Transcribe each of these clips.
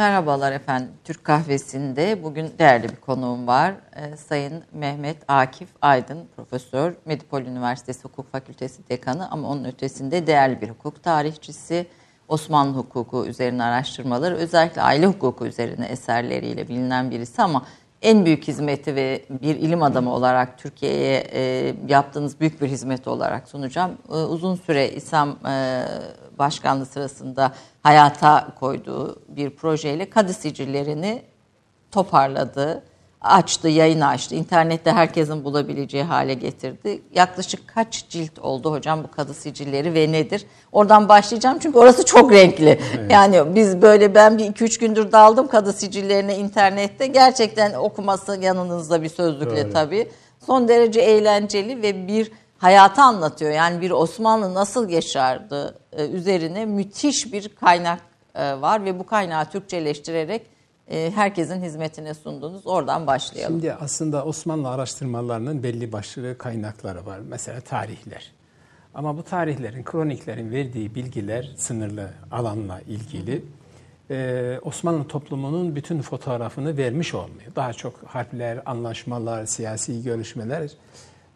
Merhabalar efendim. Türk Kahvesi'nde bugün değerli bir konuğum var. Ee, Sayın Mehmet Akif Aydın, Profesör, Medipol Üniversitesi Hukuk Fakültesi Dekanı ama onun ötesinde değerli bir hukuk tarihçisi, Osmanlı hukuku üzerine araştırmaları, özellikle aile hukuku üzerine eserleriyle bilinen birisi ama en büyük hizmeti ve bir ilim adamı olarak Türkiye'ye e, yaptığınız büyük bir hizmet olarak sunacağım. E, uzun süre İslam e, Başkanlığı sırasında hayata koyduğu bir projeyle kadı sicillerini toparladı, açtı, yayın açtı. İnternette herkesin bulabileceği hale getirdi. Yaklaşık kaç cilt oldu hocam bu kadı sicilleri ve nedir? Oradan başlayacağım çünkü orası çok renkli. Evet. Yani biz böyle ben bir iki üç gündür daldım kadı sicillerine internette. Gerçekten okuması yanınızda bir sözlükle Doğru. tabii. Son derece eğlenceli ve bir hayatı anlatıyor. Yani bir Osmanlı nasıl yaşardı e, üzerine müthiş bir kaynak e, var ve bu kaynağı Türkçeleştirerek e, herkesin hizmetine sundunuz. Oradan başlayalım. Şimdi aslında Osmanlı araştırmalarının belli başlı kaynakları var. Mesela tarihler. Ama bu tarihlerin, kroniklerin verdiği bilgiler sınırlı alanla ilgili. Ee, Osmanlı toplumunun bütün fotoğrafını vermiş olmuyor. Daha çok harpler, anlaşmalar, siyasi görüşmeler,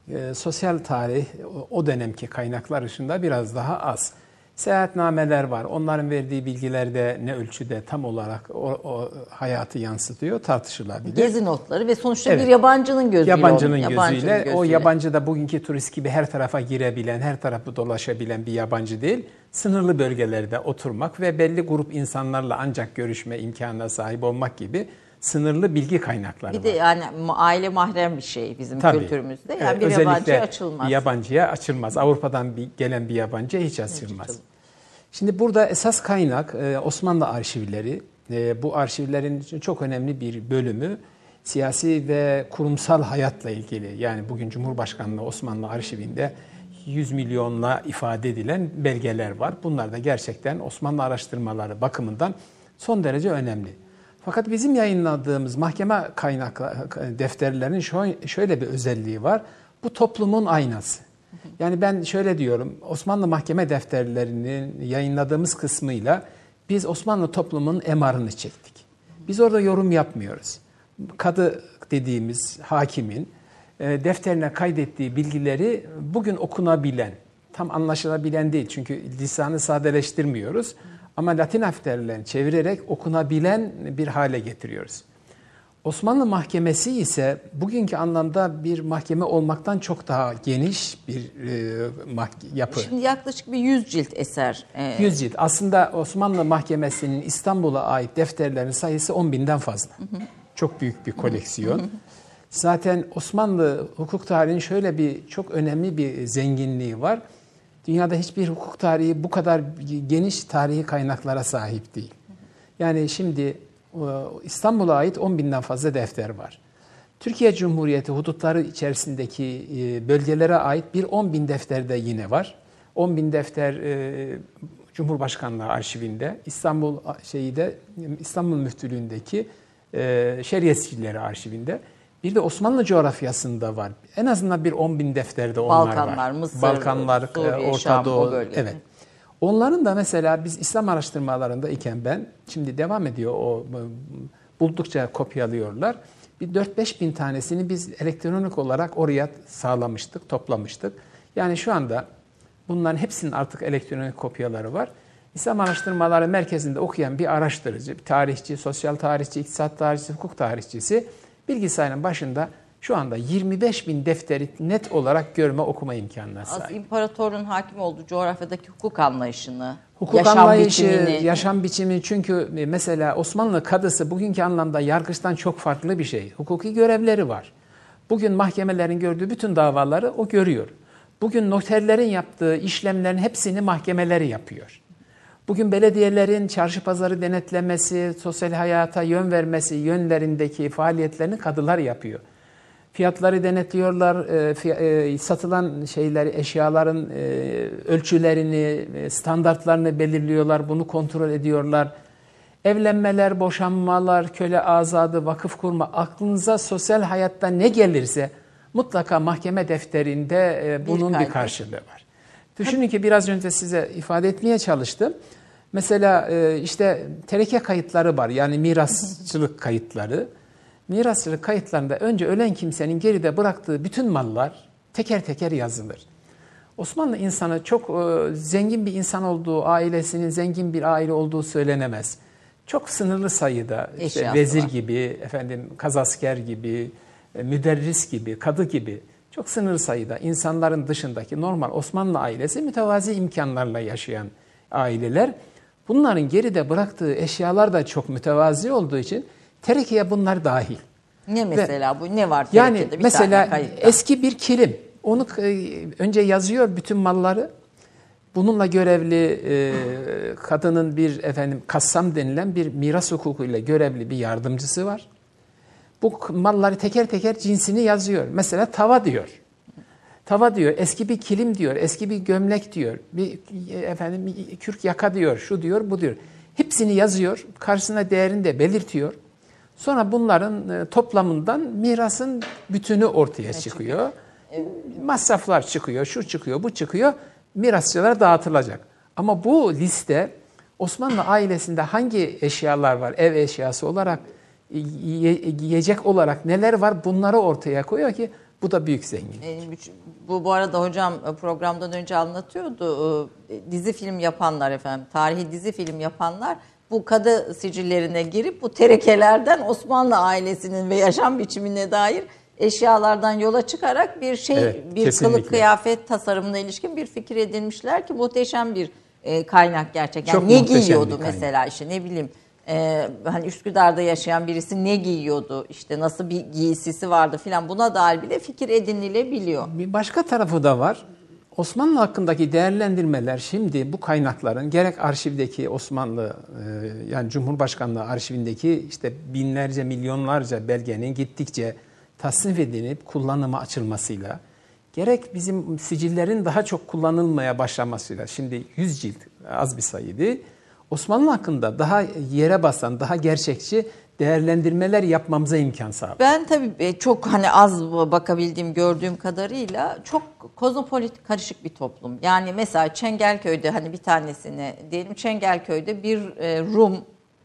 e, sosyal tarih o dönemki kaynaklar dışında biraz daha az. Seyahatnameler var. Onların verdiği bilgilerde ne ölçüde tam olarak o, o hayatı yansıtıyor tartışılabilir. Gezi notları ve sonuçta evet. bir yabancının gözüyle. Yabancının gözüyle. Yabancının gözüyle. O yabancı da bugünkü turist gibi her tarafa girebilen, her tarafı dolaşabilen bir yabancı değil. Sınırlı bölgelerde oturmak ve belli grup insanlarla ancak görüşme imkanına sahip olmak gibi sınırlı bilgi kaynakları bir var. Bir de yani aile mahrem bir şey bizim Tabii. kültürümüzde. Yani bir yabancıya açılmaz. yabancıya açılmaz. Avrupa'dan bir, gelen bir yabancıya hiç açılmaz. Hiç Şimdi burada esas kaynak e, Osmanlı arşivleri. E, bu arşivlerin çok önemli bir bölümü siyasi ve kurumsal hayatla ilgili. Yani bugün Cumhurbaşkanlığı Osmanlı arşivinde 100 milyonla ifade edilen belgeler var. Bunlar da gerçekten Osmanlı araştırmaları bakımından son derece önemli. Fakat bizim yayınladığımız mahkeme kaynaklı defterlerinin şöyle bir özelliği var. Bu toplumun aynası. Yani ben şöyle diyorum, Osmanlı mahkeme defterlerinin yayınladığımız kısmıyla biz Osmanlı toplumunun emarını çektik. Biz orada yorum yapmıyoruz. Kadı dediğimiz hakimin e, defterine kaydettiği bilgileri bugün okunabilen, tam anlaşılabilen değil çünkü lisanı sadeleştirmiyoruz. Ama Latin harflerini çevirerek okunabilen bir hale getiriyoruz. Osmanlı mahkemesi ise bugünkü anlamda bir mahkeme olmaktan çok daha geniş bir e, yapı. Şimdi yaklaşık bir 100 cilt eser. E... 100 cilt. Aslında Osmanlı mahkemesinin İstanbul'a ait defterlerin sayısı 10 binden fazla. Hı hı. Çok büyük bir koleksiyon. Hı hı. Zaten Osmanlı hukuk tarihinin şöyle bir çok önemli bir zenginliği var. Dünyada hiçbir hukuk tarihi bu kadar geniş tarihi kaynaklara sahip değil. Yani şimdi e, İstanbul'a ait 10 binden fazla defter var. Türkiye Cumhuriyeti hudutları içerisindeki e, bölgelere ait bir 10 bin defter de yine var. 10 bin defter e, Cumhurbaşkanlığı arşivinde, İstanbul şeyi de İstanbul Müftülüğü'ndeki Şeriyetçileri arşivinde. Bir de Osmanlı coğrafyasında var. En azından bir 10 bin defterde onlar Balkanlar, var. Mısır, Balkanlar, Suriye, Orta Şam, Doğu. Evet. Onların da mesela biz İslam araştırmalarında iken ben, şimdi devam ediyor o buldukça kopyalıyorlar. Bir 4-5 bin tanesini biz elektronik olarak oraya sağlamıştık, toplamıştık. Yani şu anda bunların hepsinin artık elektronik kopyaları var. İslam Araştırmaları Merkezi'nde okuyan bir araştırıcı, bir tarihçi, sosyal tarihçi, iktisat tarihçisi, hukuk tarihçisi bilgisayarın başında şu anda 25 bin defteri net olarak görme okuma imkanına sahip. Az imparatorun hakim olduğu coğrafyadaki hukuk anlayışını, hukuk yaşam anlayışı, biçimini... yaşam biçimi çünkü mesela Osmanlı kadısı bugünkü anlamda yargıçtan çok farklı bir şey. Hukuki görevleri var. Bugün mahkemelerin gördüğü bütün davaları o görüyor. Bugün noterlerin yaptığı işlemlerin hepsini mahkemeleri yapıyor. Bugün belediyelerin çarşı pazarı denetlemesi, sosyal hayata yön vermesi yönlerindeki faaliyetlerini kadılar yapıyor. Fiyatları denetliyorlar, e, e, satılan şeyleri, eşyaların e, ölçülerini, standartlarını belirliyorlar, bunu kontrol ediyorlar. Evlenmeler, boşanmalar, köle azadı, vakıf kurma, aklınıza sosyal hayatta ne gelirse mutlaka mahkeme defterinde bunun bir, bir karşılığı var. Düşünün ki biraz önce size ifade etmeye çalıştım. Mesela e, işte tereke kayıtları var yani mirasçılık kayıtları. Mirasçılık kayıtlarında önce ölen kimsenin geride bıraktığı bütün mallar teker teker yazılır. Osmanlı insanı çok e, zengin bir insan olduğu, ailesinin zengin bir aile olduğu söylenemez. Çok sınırlı sayıda işte Eşyası vezir var. gibi, efendim kazasker gibi, e, müderris gibi, kadı gibi çok sınırlı sayıda insanların dışındaki normal Osmanlı ailesi mütevazi imkanlarla yaşayan aileler. Bunların geride bıraktığı eşyalar da çok mütevazi olduğu için terekeye bunlar dahil. Ne mesela bu? Ne var Yani terekede? Bir mesela tane eski bir kilim. Onu e, önce yazıyor bütün malları. Bununla görevli e, kadının bir efendim kassam denilen bir miras hukukuyla görevli bir yardımcısı var. Bu malları teker teker cinsini yazıyor. Mesela tava diyor. Tava diyor, eski bir kilim diyor, eski bir gömlek diyor, bir e, efendim bir kürk yaka diyor, şu diyor, bu diyor. Hepsini yazıyor, karşısına değerini de belirtiyor. Sonra bunların e, toplamından mirasın bütünü ortaya çıkıyor. Masraflar çıkıyor, şu çıkıyor, bu çıkıyor. Mirasçılara dağıtılacak. Ama bu liste Osmanlı ailesinde hangi eşyalar var, ev eşyası olarak, yiye- yiyecek olarak neler var bunları ortaya koyuyor ki bu da büyük zengin. E, Bu bu arada hocam e, programdan önce anlatıyordu. E, Dizi film yapanlar efendim, tarihi dizi film yapanlar bu kadı sicillerine girip bu terekelerden Osmanlı ailesinin ve yaşam biçimine dair eşyalardan yola çıkarak bir şey, Evet, bir kesinlikle. kılık kıyafet tasarımına ilişkin bir fikir edinmişler ki muhteşem bir kaynak gerçekten. Çok ne giyiyordu kaynak. mesela işte ne bileyim e, hani Üsküdar'da yaşayan birisi ne giyiyordu işte nasıl bir giysisi vardı filan buna dair bile fikir edinilebiliyor. Bir başka tarafı da var. Osmanlı hakkındaki değerlendirmeler şimdi bu kaynakların gerek arşivdeki Osmanlı e, yani Cumhurbaşkanlığı arşivindeki işte binlerce milyonlarca belgenin gittikçe tasnif edilip kullanıma açılmasıyla gerek bizim sicillerin daha çok kullanılmaya başlamasıyla şimdi 100 cilt az bir sayı değil. Osmanlı hakkında daha yere basan, daha gerçekçi değerlendirmeler yapmamıza imkan sağlıyor. Ben tabii e, çok hani az bakabildiğim gördüğüm kadarıyla çok kozmopolit karışık bir toplum. Yani mesela Çengelköy'de hani bir tanesini diyelim Çengelköy'de bir e, Rum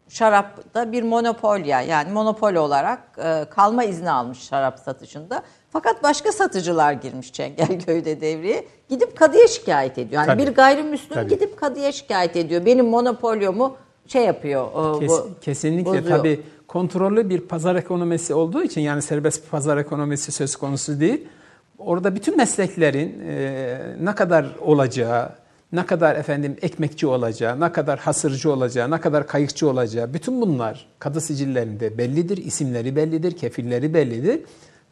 şarapta bir monopolya yani monopol olarak e, kalma izni almış şarap satışında. Fakat başka satıcılar girmiş Çengelköy'de devreye. Gidip kadıya şikayet ediyor. Yani Tabii. bir gayrimüslim Tabii. gidip kadıya şikayet ediyor. Benim monopolyomu şey yapıyor. e, Kes- bu, kesinlikle bozuyor. tabii kontrollü bir pazar ekonomisi olduğu için yani serbest pazar ekonomisi söz konusu değil. Orada bütün mesleklerin e, ne kadar olacağı, ne kadar efendim ekmekçi olacağı, ne kadar hasırcı olacağı, ne kadar kayıkçı olacağı bütün bunlar kadı sicillerinde bellidir, isimleri bellidir, kefilleri bellidir.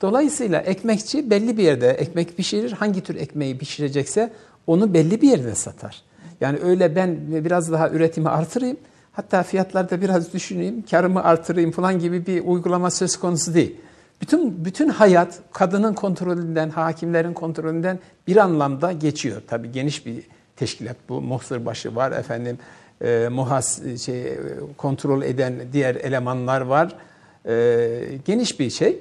Dolayısıyla ekmekçi belli bir yerde ekmek pişirir. Hangi tür ekmeği pişirecekse onu belli bir yerde satar. Yani öyle ben biraz daha üretimi artırayım, hatta fiyatlarda biraz düşüneyim, karımı artırayım falan gibi bir uygulama söz konusu değil. Bütün bütün hayat kadının kontrolünden, hakimlerin kontrolünden bir anlamda geçiyor. Tabii geniş bir teşkilat bu. Muhsırbaşı var efendim. E, muhas şey e, kontrol eden diğer elemanlar var. E, geniş bir şey.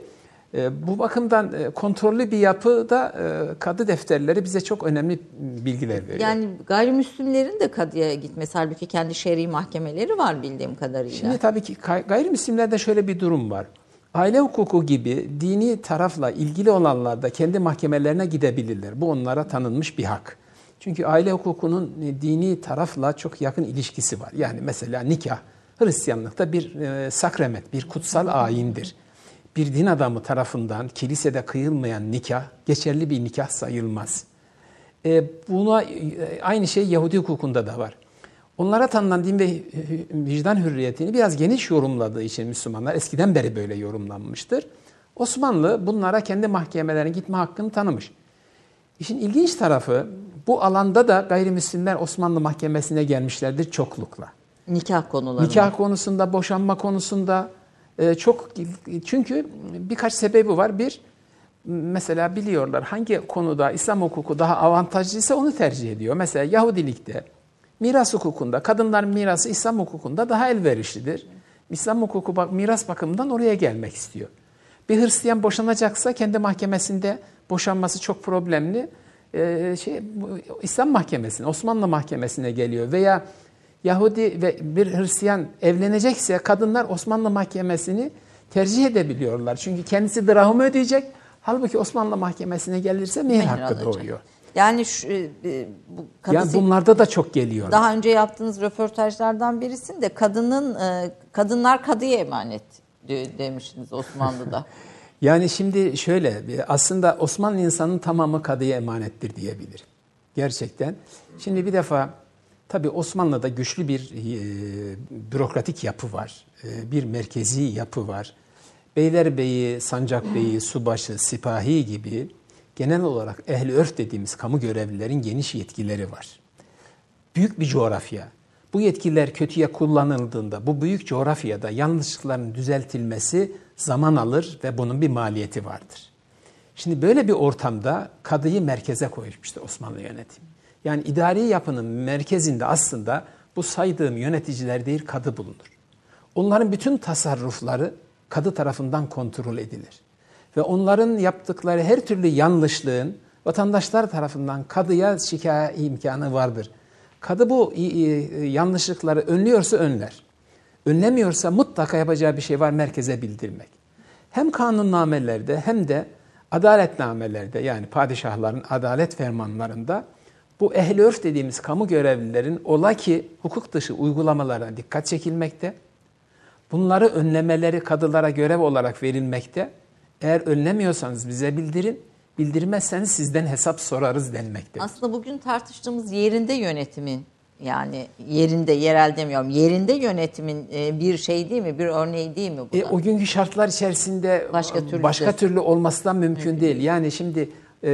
E, bu bakımdan e, kontrollü bir yapıda e, kadı defterleri bize çok önemli bilgiler veriyor. Yani gayrimüslimlerin de kadıya gitmesi halbuki kendi şer'i mahkemeleri var bildiğim kadarıyla. Şimdi tabii ki gay- gayrimüslimlerde şöyle bir durum var. Aile hukuku gibi dini tarafla ilgili olanlar da kendi mahkemelerine gidebilirler. Bu onlara tanınmış bir hak. Çünkü aile hukukunun e, dini tarafla çok yakın ilişkisi var. Yani mesela nikah Hristiyanlıkta bir sakrament, bir kutsal ayindir. Bir din adamı tarafından kilisede kıyılmayan nikah geçerli bir nikah sayılmaz. E, buna e, aynı şey Yahudi hukukunda da var. Onlara tanınan din ve vicdan hürriyetini biraz geniş yorumladığı için Müslümanlar eskiden beri böyle yorumlanmıştır. Osmanlı bunlara kendi mahkemelerine gitme hakkını tanımış. İşin ilginç tarafı bu alanda da gayrimüslimler Osmanlı mahkemesine gelmişlerdir çoklukla. Nikah konularında. Nikah konusunda, boşanma konusunda e, çok çünkü birkaç sebebi var. Bir mesela biliyorlar hangi konuda İslam hukuku daha avantajlıysa onu tercih ediyor. Mesela Yahudilikte miras hukukunda kadınların mirası İslam hukukunda daha elverişlidir. İslam hukuku bak miras bakımından oraya gelmek istiyor. Bir Hristiyan boşanacaksa kendi mahkemesinde boşanması çok problemli. Ee, şey İslam mahkemesine, Osmanlı mahkemesine geliyor veya Yahudi ve bir Hristiyan evlenecekse kadınlar Osmanlı mahkemesini tercih edebiliyorlar. Çünkü kendisi drahım ödeyecek. Halbuki Osmanlı mahkemesine gelirse mehir Mehir hakkı alacak. doğuyor. Yani şu, e, e, bu kadın Yani bunlarda da çok geliyor. daha önce yaptığınız röportajlardan birisinde kadının e, kadınlar kadıya emanet de- demiştiniz Osmanlı'da. Yani şimdi şöyle aslında Osmanlı insanın tamamı kadıya emanettir diyebilirim. Gerçekten. Şimdi bir defa tabii Osmanlı'da güçlü bir e, bürokratik yapı var. E, bir merkezi yapı var. Beylerbeyi, Sancakbeyi, Subaşı, Sipahi gibi genel olarak ehli örf dediğimiz kamu görevlilerin geniş yetkileri var. Büyük bir coğrafya. Bu yetkiler kötüye kullanıldığında bu büyük coğrafyada yanlışlıkların düzeltilmesi zaman alır ve bunun bir maliyeti vardır. Şimdi böyle bir ortamda kadıyı merkeze koymuştu Osmanlı yönetimi. Yani idari yapının merkezinde aslında bu saydığım yöneticiler değil kadı bulunur. Onların bütün tasarrufları kadı tarafından kontrol edilir. Ve onların yaptıkları her türlü yanlışlığın vatandaşlar tarafından kadıya şikayet imkanı vardır. Kadı bu yanlışlıkları önlüyorsa önler. Önlemiyorsa mutlaka yapacağı bir şey var merkeze bildirmek. Hem kanunnamelerde hem de adaletnamelerde yani padişahların adalet fermanlarında bu ehli örf dediğimiz kamu görevlilerin ola ki hukuk dışı uygulamalarına dikkat çekilmekte. Bunları önlemeleri kadılara görev olarak verilmekte. Eğer önlemiyorsanız bize bildirin, bildirmezseniz sizden hesap sorarız denmekte. Aslında bugün tartıştığımız yerinde yönetimin yani yerinde yerel demiyorum yerinde yönetimin e, bir şey değil mi bir örneği değil mi bu? E, o günkü şartlar içerisinde Başka türlü başka de. türlü olması da mümkün değil. Yani şimdi e,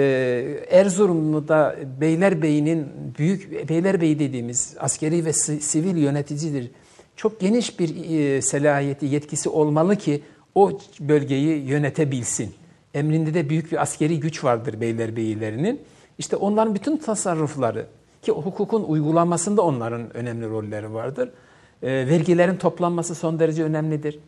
Erzurumlu'da Beylerbeyi'nin büyük Beylerbeyi dediğimiz askeri ve si- sivil yöneticidir. Çok geniş bir e, selahiyeti, yetkisi olmalı ki o bölgeyi yönetebilsin. Emrinde de büyük bir askeri güç vardır Beylerbeyilerinin. İşte onların bütün tasarrufları ki hukukun uygulamasında onların önemli rolleri vardır. E, vergilerin toplanması son derece önemlidir.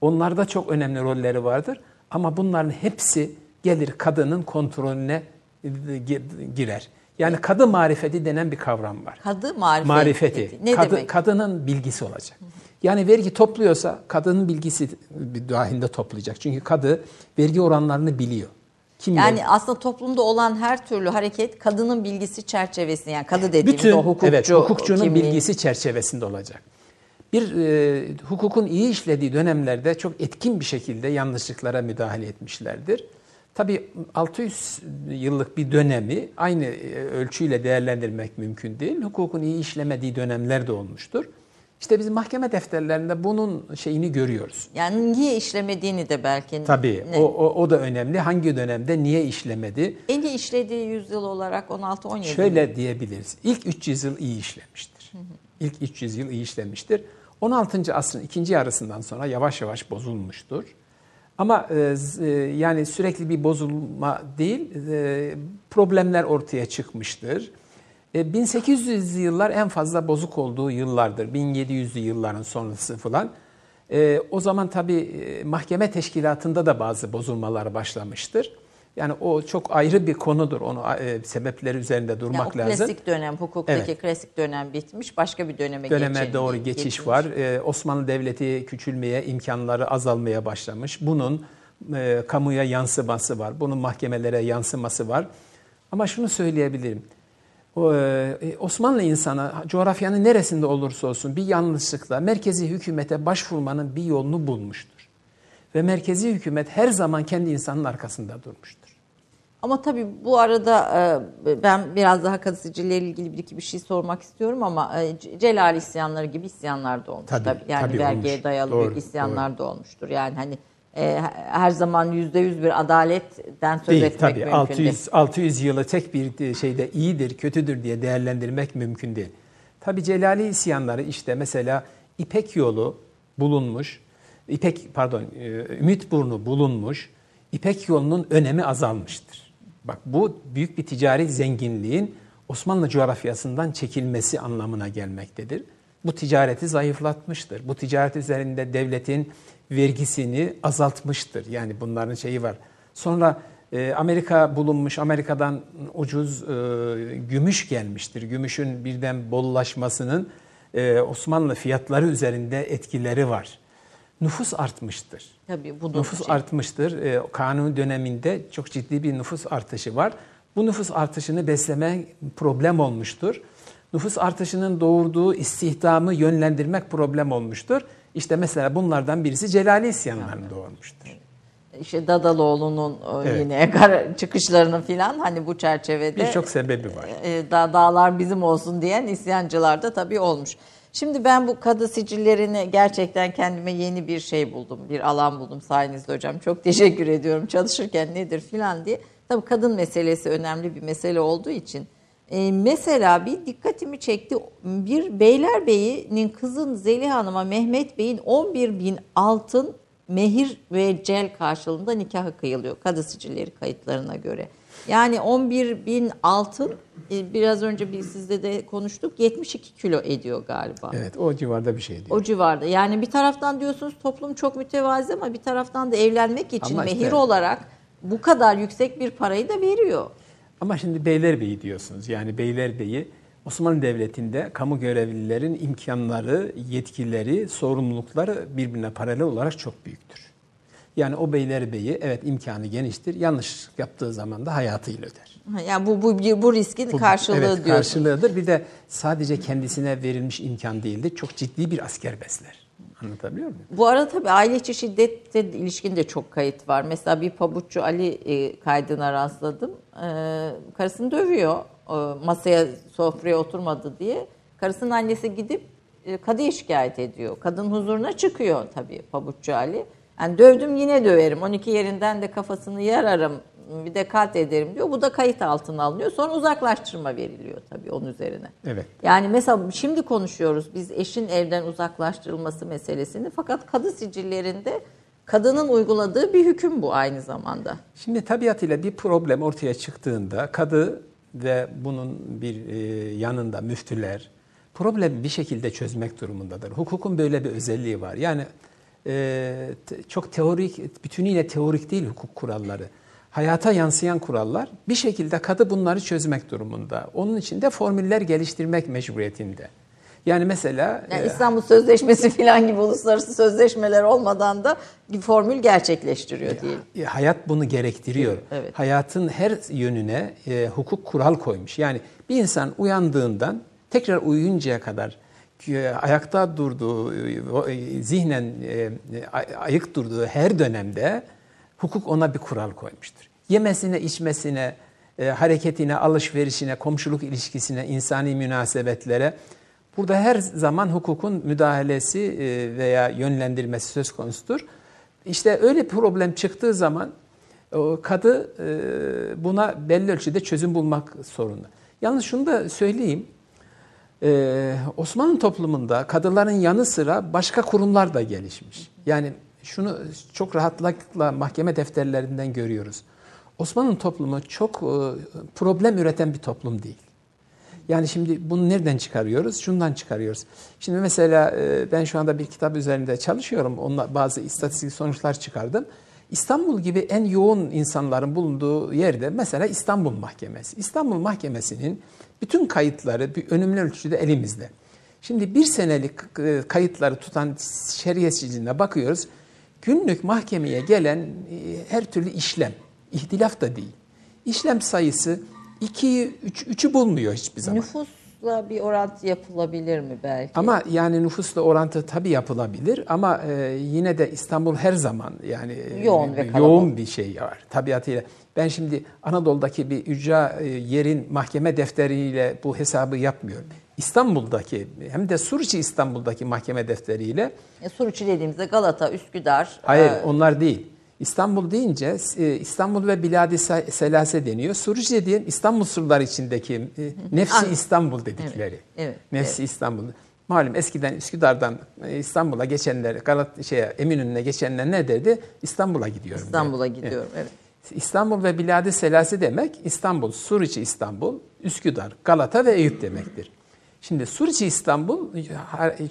Onlarda çok önemli rolleri vardır. Ama bunların hepsi gelir kadının kontrolüne e, gi- girer. Yani kadı marifeti denen bir kavram var. Kadı marifeti. Marifeti. Ne Kadı- demek? Kadının bilgisi olacak. Yani vergi topluyorsa kadının bilgisi dahilinde toplayacak. Çünkü kadı vergi oranlarını biliyor. Kim Yani aslında toplumda olan her türlü hareket kadının bilgisi çerçevesinde yani kadı dediğimiz bütün o hukukçu evet, hukukçunun kimliği. bilgisi çerçevesinde olacak. Bir e, hukukun iyi işlediği dönemlerde çok etkin bir şekilde yanlışlıklara müdahale etmişlerdir. Tabii 600 yıllık bir dönemi aynı e, ölçüyle değerlendirmek mümkün değil. Hukukun iyi işlemediği dönemler de olmuştur. İşte biz mahkeme defterlerinde bunun şeyini görüyoruz. Yani niye işlemediğini de belki. Tabii ne- o, o, o da önemli. Hangi dönemde niye işlemedi? En iyi işlediği yüzyıl olarak 16-17 Şöyle diyebiliriz. İlk 300 yıl iyi işlemiştir. İlk 300 yıl iyi işlemiştir. 16. asrın ikinci yarısından sonra yavaş yavaş bozulmuştur. Ama e, e, yani sürekli bir bozulma değil, e, problemler ortaya çıkmıştır. E, 1800'lü yıllar en fazla bozuk olduğu yıllardır. 1700'lü yılların sonrası falan. O zaman tabii mahkeme teşkilatında da bazı bozulmalar başlamıştır. Yani o çok ayrı bir konudur. Onu e, sebepleri üzerinde Yani durmak o lazım. klasik dönem, hukuktaki Evet. klasik dönem bitmiş, başka bir döneme Döneme geçen- doğru geçiş geçilmiş. var. Ee, Osmanlı Devleti küçülmeye, imkanları azalmaya başlamış. Bunun e, kamuya yansıması var. Bunun mahkemelere yansıması var. Ama şunu söyleyebilirim. O, e, Osmanlı insanı coğrafyanın neresinde olursa olsun bir yanlışlıkla merkezi hükümete başvurmanın bir yolunu bulmuştur. Ve merkezi hükümet her zaman kendi insanın arkasında durmuştur. Ama tabii bu arada e, ben biraz daha kadı sicilleriyle ilgili bir iki bir şey sormak istiyorum ama e, Celal isyanları gibi isyanlar da olmuş. Tabii, Tabii, yani tabii vergiye olmuş. dayalı Doğru, bir isyanlar da olmuştur. Yani hani e, her zaman yüzde yüz bir adaletten söz Değil etmek tabii. mümkün 600, değil. 600 yılı tek bir şeyde iyidir, kötüdür diye değerlendirmek mümkün değil. Tabii Celali isyanları işte mesela İpek yolu bulunmuş, İpek pardon e, Ümit burnu bulunmuş, İpek yolunun önemi azalmıştır. Bak bu büyük bir ticari zenginliğin Osmanlı coğrafyasından çekilmesi anlamına gelmektedir. Bu ticareti zayıflatmıştır. Bu ticaret üzerinde devletin vergisini azaltmıştır. Yani bunların şeyi var. Sonra e, Amerika bulunmuş, Amerika'dan ucuz e, gümüş gelmiştir. Gümüşün birden bollaşmasının e, Osmanlı fiyatları üzerinde etkileri var. Nüfus artmıştır. Tabii bu nüfus şey. artmıştır. E, kanun döneminde çok ciddi bir nüfus artışı var. Bu nüfus artışını besleme problem olmuştur. Nüfus artışının doğurduğu istihdamı yönlendirmek problem olmuştur. İşte mesela bunlardan birisi Celali isyanlarını doğurmuştur. İşte Dadaloğlu'nun e, Evet. yine çıkışlarının filan hani bu çerçevede Birçok sebebi var. e, da, dağlar bizim olsun diyen isyancılar da tabii olmuş. Şimdi ben bu kadı sicillerini gerçekten kendime yeni bir şey buldum. Bir alan buldum sayenizde hocam. Çok teşekkür ediyorum çalışırken nedir filan diye. Tabii kadın meselesi önemli bir mesele olduğu için. E, mesela bir dikkatimi çekti. Bir Beylerbeyi'nin kızın Zeliha Hanım'a Mehmet Bey'in 11 bin altın mehir ve cel karşılığında nikahı kıyılıyor. Kadı sicilleri kayıtlarına göre. Yani 11 bin altın e, biraz önce biz sizle de konuştuk 72 kilo ediyor galiba. Evet o civarda bir şey diyor. O civarda. Yani bir taraftan diyorsunuz toplum çok mütevazi ama bir taraftan da evlenmek için Ama işte- mehir olarak bu kadar yüksek bir parayı da veriyor. Ama şimdi Beylerbeyi diyorsunuz. Yani Beylerbeyi Osmanlı Devleti'nde kamu görevlilerin imkanları, yetkileri, sorumlulukları birbirine paralel olarak çok büyüktür. Yani o Beylerbeyi evet imkanı geniştir. Yanlış yaptığı zaman da hayatıyla öder. Yani bu bu bu riskin Bu- karşılığı evet, diyorsunuz. karşılığıdır. Bir de sadece kendisine verilmiş imkan değildir. Çok ciddi bir asker besler. Anlatabiliyor muyum? Bu arada tabii aile içi şiddetle ilişkin de çok kayıt var. Mesela bir pabuççu Ali e, kaydına rastladım. E, karısını dövüyor. E, masaya, sofraya oturmadı diye. Karısının annesi gidip kadıya şikayet ediyor. Kadın huzuruna çıkıyor tabii pabuççu Ali. Yani dövdüm yine döverim. 12 yerinden de kafasını yararım. Bir de kat ederim diyor. Bu da kayıt altına alınıyor. Sonra uzaklaştırma veriliyor tabii onun üzerine. Evet. Yani mesela şimdi konuşuyoruz biz eşin evden uzaklaştırılması meselesini fakat kadı sicillerinde kadının uyguladığı bir hüküm bu aynı zamanda. Şimdi tabiatıyla bir problem ortaya çıktığında kadı ve bunun bir e, yanında müftüler problemi bir şekilde çözmek durumundadır. Hukukun böyle bir özelliği var. Yani e, te- çok teorik, bütünüyle teorik değil hukuk kuralları. Hayata yansıyan kurallar bir şekilde kadı bunları çözmek durumunda. Onun için de formüller geliştirmek mecburiyetinde. Yani mesela Yani e, İstanbul Sözleşmesi falan gibi uluslararası sözleşmeler olmadan da bir formül gerçekleştiriyor diyelim. E, Hayat bunu gerektiriyor. Evet. Hayatın her yönüne e, hukuk kural koymuş. Yani bir insan uyandığından tekrar uyuyuncaya kadar ayakta durduğu, e, zihnen e, ay- ayık durduğu her dönemde hukuk ona bir kural koymuştur. Yemesine, içmesine, e, hareketine, alışverişine, komşuluk ilişkisine, insani münasebetlere burada her zaman hukukun müdahalesi e, veya yönlendirmesi söz konusudur. İşte öyle bir problem çıktığı zaman kadı e, buna belli ölçüde çözüm bulmak zorunda. Yalnız şunu da söyleyeyim. Ee, Osmanlı toplumunda kadıların yanı sıra başka kurumlar da gelişmiş. Yani şunu çok rahatlıkla mahkeme defterlerinden görüyoruz. Osmanlı toplumu çok e, problem üreten bir toplum değil. Yani şimdi bunu nereden çıkarıyoruz? Şundan çıkarıyoruz. Şimdi mesela e, ben şu anda bir kitap üzerinde çalışıyorum. Onunla bazı istatistik sonuçlar çıkardım. İstanbul gibi en yoğun insanların bulunduğu yerde mesela İstanbul Mahkemesi. İstanbul Mahkemesi'nin bütün kayıtları bir önemli ölçüde elimizde. Şimdi bir senelik e, kayıtları tutan şeriye siciline bakıyoruz. Günlük mahkemeye gelen e, her türlü işlem, ihtilaf da değil. İşlem sayısı 2'yi 3 3'ü bulmuyor hiçbir zaman. Nüfusla bir orantı yapılabilir mi belki? Ama yani nüfusla orantı tabii yapılabilir ama e, yine de İstanbul her zaman yani e, Yoğun ve kalabalık. yoğun bir şey var tabiatıyla. Ben şimdi Anadolu'daki bir ücra e, yerin mahkeme defteriyle bu hesabı yapmıyorum. İstanbul'daki hem de Suriçi İstanbul'daki mahkeme defteriyle E, Suruçi dediğimizde Galata, Üsküdar. hayır e, onlar değil. İstanbul deyince e, İstanbul ve Biladi Se- Selase deniyor. Suriçi diye İstanbul surları içindeki e, Nefsi. İstanbul dedikleri. evet, Nefsi İstanbul. Malum eskiden Üsküdar'dan e, İstanbul'a geçenler, Galat şeye Eminönü'ne geçenler ne derdi? İstanbul'a gidiyorum. İstanbul'a gidiyorum. Evet. İstanbul ve Biladi Selasi demek İstanbul, Suriçi İstanbul, Üsküdar, Galata ve Eyüp demektir. Şimdi Suriçi İstanbul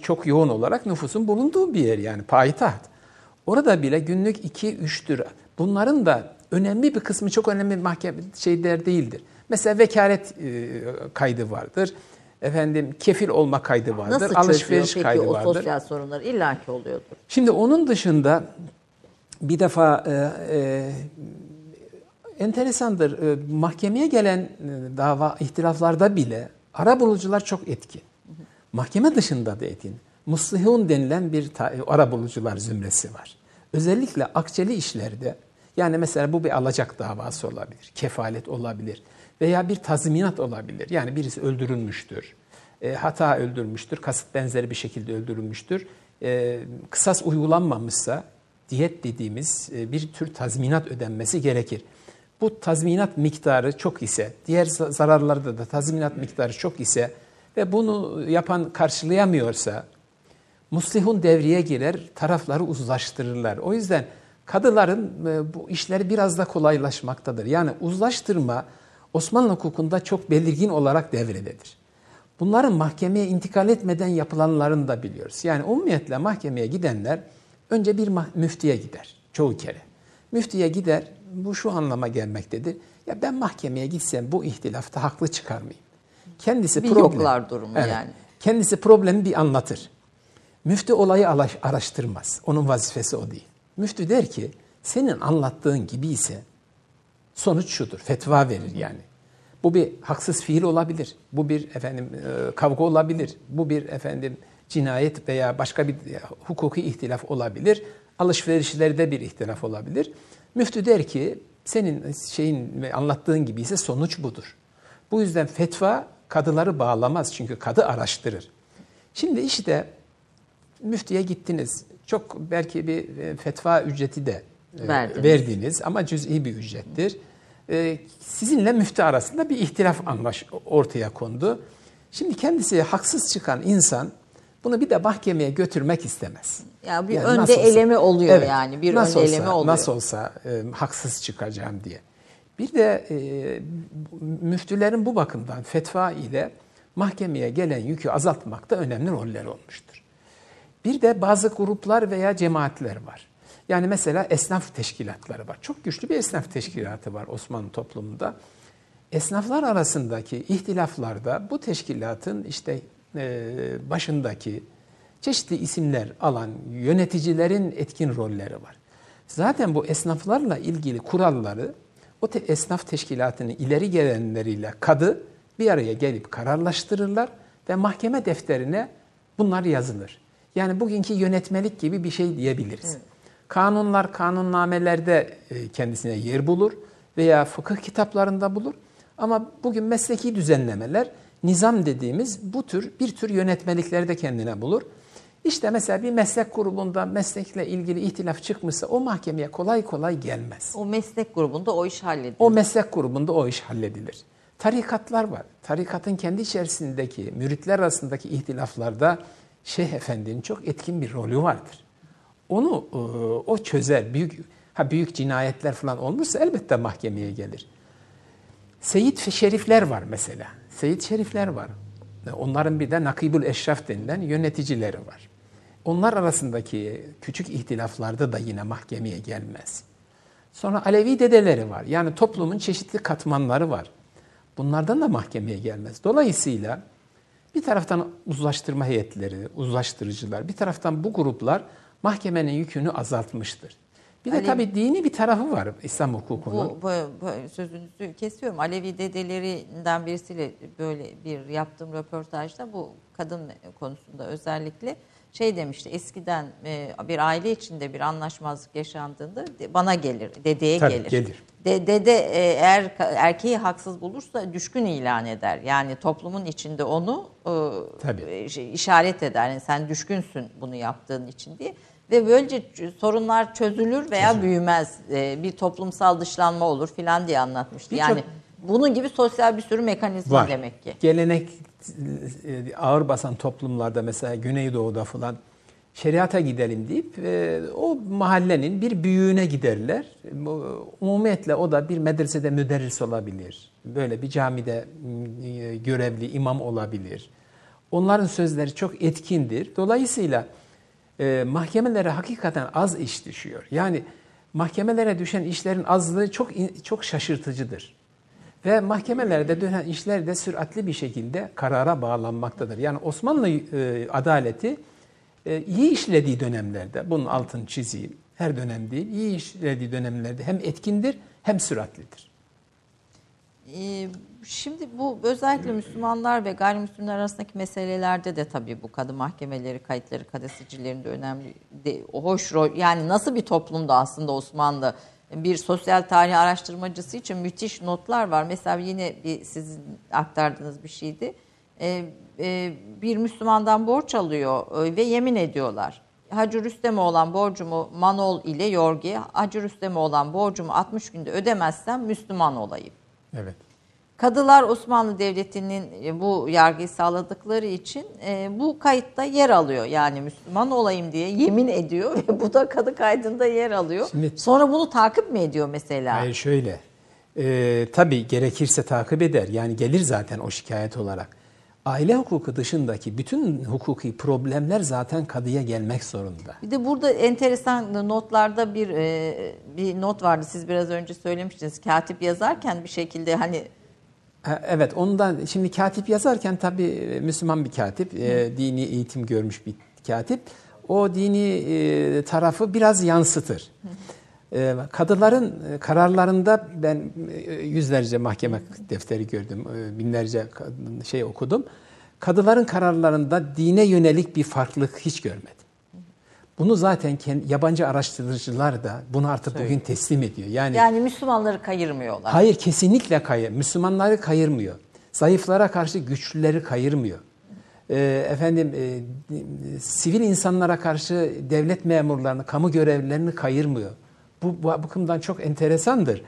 çok yoğun olarak nüfusun bulunduğu bir yer yani payitaht. Orada bile günlük 2-3 lira. Bunların da önemli bir kısmı çok önemli mahkeme şeyler değildir. Mesela vekalet e, kaydı vardır. Efendim kefil olma kaydı vardır. Nasıl alışveriş çözüyor kaydı peki o vardır. sosyal sorunlar? İlla ki oluyordur. Şimdi onun dışında bir defa e, e, enteresandır. E, mahkemeye gelen e, dava ihtilaflarda bile ara bulucular çok etkin. Mahkeme dışında da etkin. Muslihun denilen bir ara bulucular zümresi var. Özellikle akçeli işlerde yani mesela bu bir alacak davası olabilir, kefalet olabilir veya bir tazminat olabilir. Yani birisi öldürülmüştür, e, hata öldürmüştür, kasıt benzeri bir şekilde öldürülmüştür. E, kısas uygulanmamışsa diyet dediğimiz e, bir tür tazminat ödenmesi gerekir. Bu tazminat miktarı çok ise, diğer za- zararlarda da tazminat miktarı çok ise ve bunu yapan karşılayamıyorsa muslihun devreye girer, tarafları uzlaştırırlar. O yüzden kadıların e, bu işleri biraz da kolaylaşmaktadır. Yani uzlaştırma Osmanlı hukukunda çok belirgin olarak devrededir. Bunların mahkemeye intikal etmeden yapılanlarını da biliyoruz. Yani umumiyetle mahkemeye gidenler önce bir müftiye gider çoğu kere. Müftiye gider, bu şu anlama gelmektedir. Ya ben mahkemeye gitsem bu ihtilafta haklı çıkar mıyım? Kendisi Bir problem. yoklar durumu yani. Kendisi problemi bir anlatır. Müftü olayı araştırmaz. Onun vazifesi o değil. Müftü der ki senin anlattığın gibi ise sonuç şudur. Fetva verir yani. Bu bir haksız fiil olabilir. Bu bir efendim e, kavga olabilir. Bu bir efendim cinayet veya başka bir e, hukuki ihtilaf olabilir. Alışverişlerde bir ihtilaf olabilir. Müftü der ki senin şeyin anlattığın gibi ise sonuç budur. Bu yüzden fetva kadıları bağlamaz çünkü kadı araştırır. Şimdi işte müftiye gittiniz. Çok belki bir e, fetva ücreti de e, Verdiniz. verdiniz ama cüz'i bir ücrettir. E, Sizinle müftü arasında bir ihtilaf anlaş ortaya kondu. Şimdi kendisi haksız çıkan insan bunu bir de mahkemeye götürmek istemez. Ya bir Yani önde olsa- eleme oluyor Evet, yani. Bir nasıl önde olsa, eleme oluyor. Nasıl olsa e, haksız çıkacağım diye. Bir de e, müftülerin bu bakımdan fetva ile mahkemeye gelen yükü azaltmakta önemli roller olmuştur. Bir de bazı gruplar veya cemaatler var. Yani mesela esnaf teşkilatları var. Çok güçlü bir esnaf teşkilatı var Osmanlı toplumunda. Esnaflar arasındaki ihtilaflarda bu teşkilatın işte e, başındaki çeşitli isimler alan yöneticilerin etkin rolleri var. Zaten bu esnaflarla ilgili kuralları o te- esnaf teşkilatının ileri gelenleriyle kadı bir araya gelip kararlaştırırlar ve mahkeme defterine bunlar yazılır. Yani bugünkü yönetmelik gibi bir şey diyebiliriz. Kanunlar, kanunnamelerde e, kendisine yer bulur veya fıkıh kitaplarında bulur. Ama bugün mesleki düzenlemeler, nizam dediğimiz bu tür bir tür yönetmeliklerde kendine bulur. İşte mesela bir meslek grubunda meslekle ilgili ihtilaf çıkmışsa o mahkemeye kolay kolay gelmez. O meslek grubunda o iş hallediyor. O meslek grubunda o iş halledilir. Tarikatlar var. Tarikatın kendi içerisindeki müritler arasındaki ihtilaflarda Şeyh Efendi'nin çok etkin bir rolü vardır. Onu e, o çözer. Büyük ha büyük cinayetler falan olmuşsa elbette mahkemeye gelir. Seyit şerifler var mesela. Seyit şerifler var. Onların bir de nakibül eşraf denilen yöneticileri var. Onlar arasındaki küçük ihtilaflarda da yine mahkemeye gelmez. Sonra Alevi dedeleri var. Yani toplumun çeşitli katmanları var. Bunlardan da mahkemeye gelmez. Dolayısıyla bir taraftan uzlaştırma heyetleri, uzlaştırıcılar, bir taraftan bu gruplar mahkemenin yükünü azaltmıştır. Bir de Alevi- tabii dini bir tarafı var İslam hukukunun. Bu, bu, bu sözünüzü kesiyorum. Alevi dedelerinden birisiyle böyle bir yaptığım röportajda bu kadın konusunda özellikle şey demişti. Eskiden e, bir aile içinde bir anlaşmazlık yaşandığında bana gelir, dedeye Tabii, gelir. gelir. De, dede e, eğer erkeği haksız bulursa düşkün ilan eder. Yani toplumun içinde onu e, Tabii. e, şey, işaret eder. Yani sen düşkünsün bunu yaptığın için diye. Ve böylece sorunlar çözülür veya büyümez. E, bir toplumsal dışlanma olur filan diye anlatmıştı. Birçok- Yani bunun gibi sosyal bir sürü mekanizma Var. demek ki. Gelenek e, ağır basan toplumlarda mesela Güneydoğu'da falan şeriata gidelim deyip e, o mahallenin bir büyüğüne giderler. Umumiyetle o da bir medresede müderris olabilir. Böyle bir camide e, görevli imam olabilir. Onların sözleri çok etkindir. Dolayısıyla e, mahkemelere hakikaten az iş düşüyor. Yani mahkemelere düşen işlerin azlığı çok çok şaşırtıcıdır. Ve mahkemelerde dönen işler de süratli bir şekilde karara bağlanmaktadır. Yani Osmanlı e, adaleti iyi işlediği dönemlerde, bunun altını çizeyim, her dönem değil, iyi işlediği dönemlerde hem etkindir hem süratlidir. Ee, şimdi bu özellikle Müslümanlar ve gayrimüslimler arasındaki meselelerde de tabii bu kadı mahkemeleri, kayıtları, kadı sicillerinde önemli, de, hoş rol. Yani nasıl bir toplumda aslında Osmanlı bir sosyal tarih araştırmacısı için müthiş notlar var. Mesela yine bir sizin aktardığınız bir şeydi. Ee, e, bir Müslümandan borç alıyor e, ve yemin ediyorlar. Hacı Rüstem'e olan borcumu Manol ile Yorgi, Hacı Rüstem'e olan borcumu 60 günde ödemezsem Müslüman olayım. Evet. Kadılar Osmanlı Devleti'nin e, bu yargıyı sağladıkları için e, bu kayıtta yer alıyor. Yani Müslüman olayım diye yemin ediyor ve bu da kadı kaydında yer alıyor. Şimdi, Sonra bunu takip mi ediyor mesela? Hayır şöyle. E, tabii gerekirse takip eder. Yani gelir zaten o şikayet olarak. Aile hukuku dışındaki bütün hukuki problemler zaten kadıya gelmek zorunda. Bir de burada enteresan notlarda bir e, bir not vardı. Siz biraz önce söylemiştiniz. Katip yazarken bir şekilde hani Evet ondan şimdi katip yazarken tabii e, Müslüman bir katip, e, dini eğitim görmüş bir katip. O dini e, tarafı biraz yansıtır. E, kadıların e, kararlarında ben e, yüzlerce mahkeme defteri gördüm, e, binlerce şey okudum. Kadıların kararlarında dine yönelik bir farklılık hiç görmedim. Bunu zaten kendi, yabancı araştırıcılar da bunu artık Söyle. bugün teslim ediyor. Yani Yani Müslümanları kayırmıyorlar. Hayır kesinlikle kayır. Müslümanları kayırmıyor. Zayıflara karşı güçlüleri kayırmıyor. Ee, efendim e, sivil insanlara karşı devlet memurlarını, kamu görevlilerini kayırmıyor. Bu, bakımdan çok enteresandır.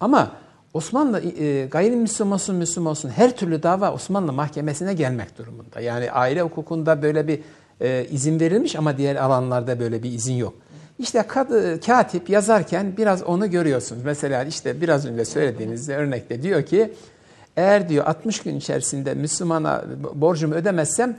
Ama Osmanlı e, gayrimüslim olsun, Müslüman olsun her türlü dava Osmanlı mahkemesine gelmek durumunda. Yani aile hukukunda böyle bir e, izin verilmiş ama diğer alanlarda böyle bir izin yok. İşte kadı, katip yazarken biraz onu görüyorsunuz. Mesela işte biraz önce söylediğiniz örnekte diyor ki eğer diyor 60 gün içerisinde Müslümana borcumu ödemezsem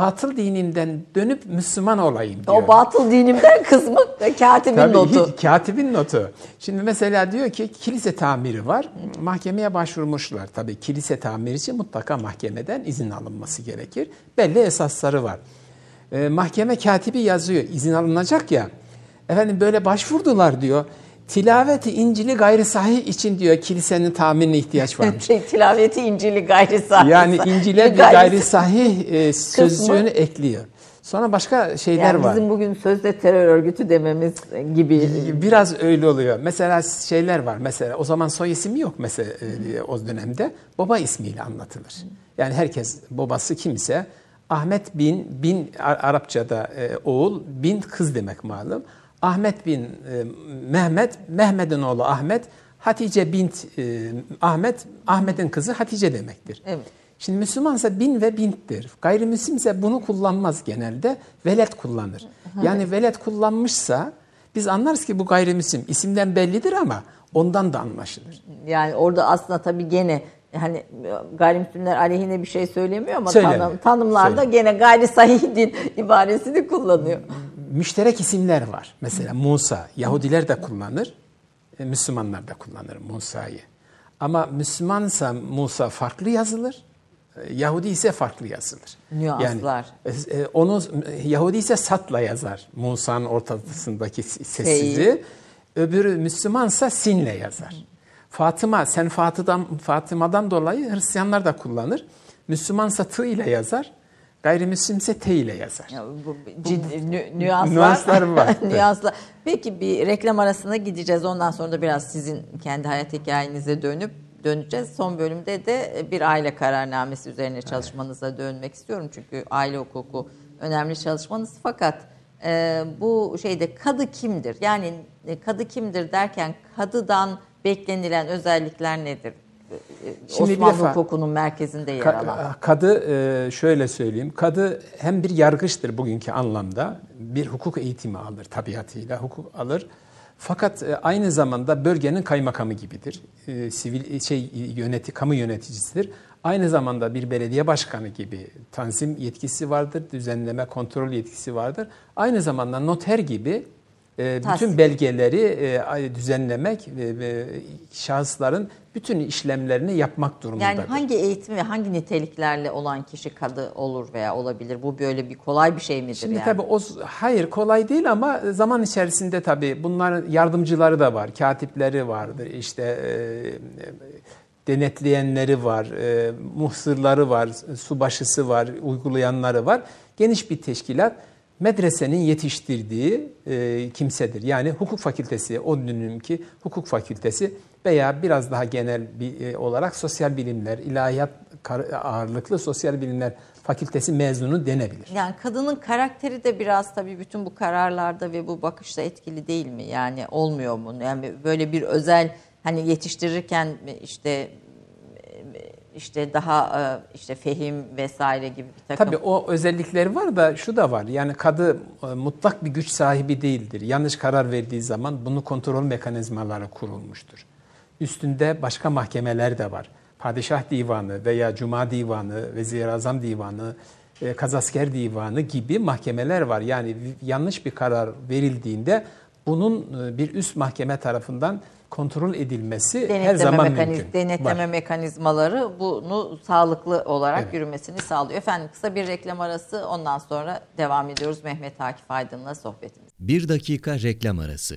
batıl dinimden dönüp Müslüman olayım diyor. O batıl dinimden kısmı katibin Tabii, notu. Katibin notu. Şimdi mesela diyor ki kilise tamiri var. Mahkemeye başvurmuşlar. Tabii kilise tamiri için mutlaka mahkemeden izin alınması gerekir. Belli esasları var e, mahkeme katibi yazıyor. izin alınacak ya. Efendim böyle başvurdular diyor. Tilaveti İncil'i gayri sahih için diyor kilisenin tahminine ihtiyaç varmış. Şey, tilaveti İncil'i gayri sahih. Yani İncil'e bir gayri sahih e, sözcüğünü ekliyor. Sonra başka şeyler yani var. Bizim bugün sözde terör örgütü dememiz gibi. Biraz öyle oluyor. Mesela şeyler var. Mesela o zaman soy ismi yok mesela e, o dönemde. Baba ismiyle anlatılır. Yani herkes babası kimse Ahmet bin, bin Arapçada e, oğul, bin kız demek malum. Ahmet bin e, Mehmet, Mehmet'in oğlu Ahmet, Hatice bint e, Ahmet, Ahmet'in kızı Hatice demektir. Evet. Şimdi Müslümansa bin ve binttir. Gayrimüslimse bunu kullanmaz genelde. Velet kullanır. Yani velet kullanmışsa biz anlarız ki bu gayrimüslim. isimden bellidir ama ondan da anlaşılır. Yani orada aslında tabii gene hani gayrimüslimler aleyhine bir şey söylemiyor ama tanım, tanımlarda Söyle. gene gayri sahih din ibaresini kullanıyor. Müşterek isimler var. Mesela Musa, Yahudiler de kullanır, e, Müslümanlar da kullanır Musa'yı. Ama Müslümansa Musa farklı yazılır, e, Yahudi ise farklı yazılır. Nüanslar. Yani, e, onu Yahudi ise satla yazar. Musa'nın ortasındaki sessizi. Öbürü Müslümansa sinle yazar. Fatıma, sen Fatıma'dan, Fatıma'dan dolayı Hristiyanlar da kullanır. Müslümansa tı ile yazar. Gayrimüslimse T ile yazar. Ya, bu, ciddi, nü, nüanslar, nüanslar var. nüanslar. Peki bir reklam arasına gideceğiz. Ondan sonra da biraz sizin kendi hayat hikayenize dönüp döneceğiz. Son bölümde de bir aile kararnamesi üzerine çalışmanıza evet. dönmek istiyorum. Çünkü aile hukuku önemli çalışmanız. Fakat e, bu şeyde kadı kimdir? Yani e, kadı kimdir derken kadıdan beklenilen özellikler nedir? Şimdi Osmanlı defa, hukukunun merkezinde yer alan. Kadı e, şöyle söyleyeyim. Kadı hem bir yargıçtır bugünkü anlamda. Bir hukuk eğitimi alır tabiatıyla. Hukuk alır. Fakat e, aynı zamanda bölgenin kaymakamı gibidir. E, sivil şey yöneti kamu yöneticisidir. Aynı zamanda bir belediye başkanı gibi tanzim yetkisi vardır, düzenleme, kontrol yetkisi vardır. Aynı zamanda noter gibi e, bütün belgeleri e, düzenlemek ve şahısların bütün işlemlerini yapmak durumundadır. Yani hangi eğitim ve hangi niteliklerle olan kişi kadı olur veya olabilir? Bu böyle bir kolay bir şey midir Şimdi yani? tabii o hayır kolay değil ama zaman içerisinde tabii bunların yardımcıları da var, katipleri vardır. İşte e, denetleyenleri var, e, muhsırları var, subaşısı var, uygulayanları var. Geniş bir teşkilat medresenin yetiştirdiği e, kimsedir. Yani hukuk fakültesi, o dönemki hukuk fakültesi veya biraz daha genel bir e, olarak sosyal bilimler, ilahiyat ağırlıklı sosyal bilimler fakültesi mezunu denebilir. Yani kadının karakteri de biraz tabii bütün bu kararlarda ve bu bakışta etkili değil mi? Yani olmuyor mu? Yani böyle bir özel hani yetiştirirken işte işte daha e, işte fehim vesaire gibi bir takım. Tabii o özellikleri var da şu da var. Yani kadı e, mutlak bir güç sahibi değildir. Yanlış karar verdiği zaman bunu kontrol mekanizmaları kurulmuştur. Üstünde başka mahkemeler de var. Padişah Divanı veya Cuma Divanı, Vezir Azam Divanı, e, Kazasker Divanı gibi mahkemeler var. Yani yanlış bir karar verildiğinde bunun bir üst mahkeme tarafından kontrol edilmesi denetleme her zaman mekaniz, mümkün. Denetleme Var. mekanizmaları bunu sağlıklı olarak Evet. yürümesini sağlıyor. Efendim kısa bir reklam arası ondan sonra devam ediyoruz Mehmet Akif Aydın'la sohbetimiz. Bir dakika reklam arası.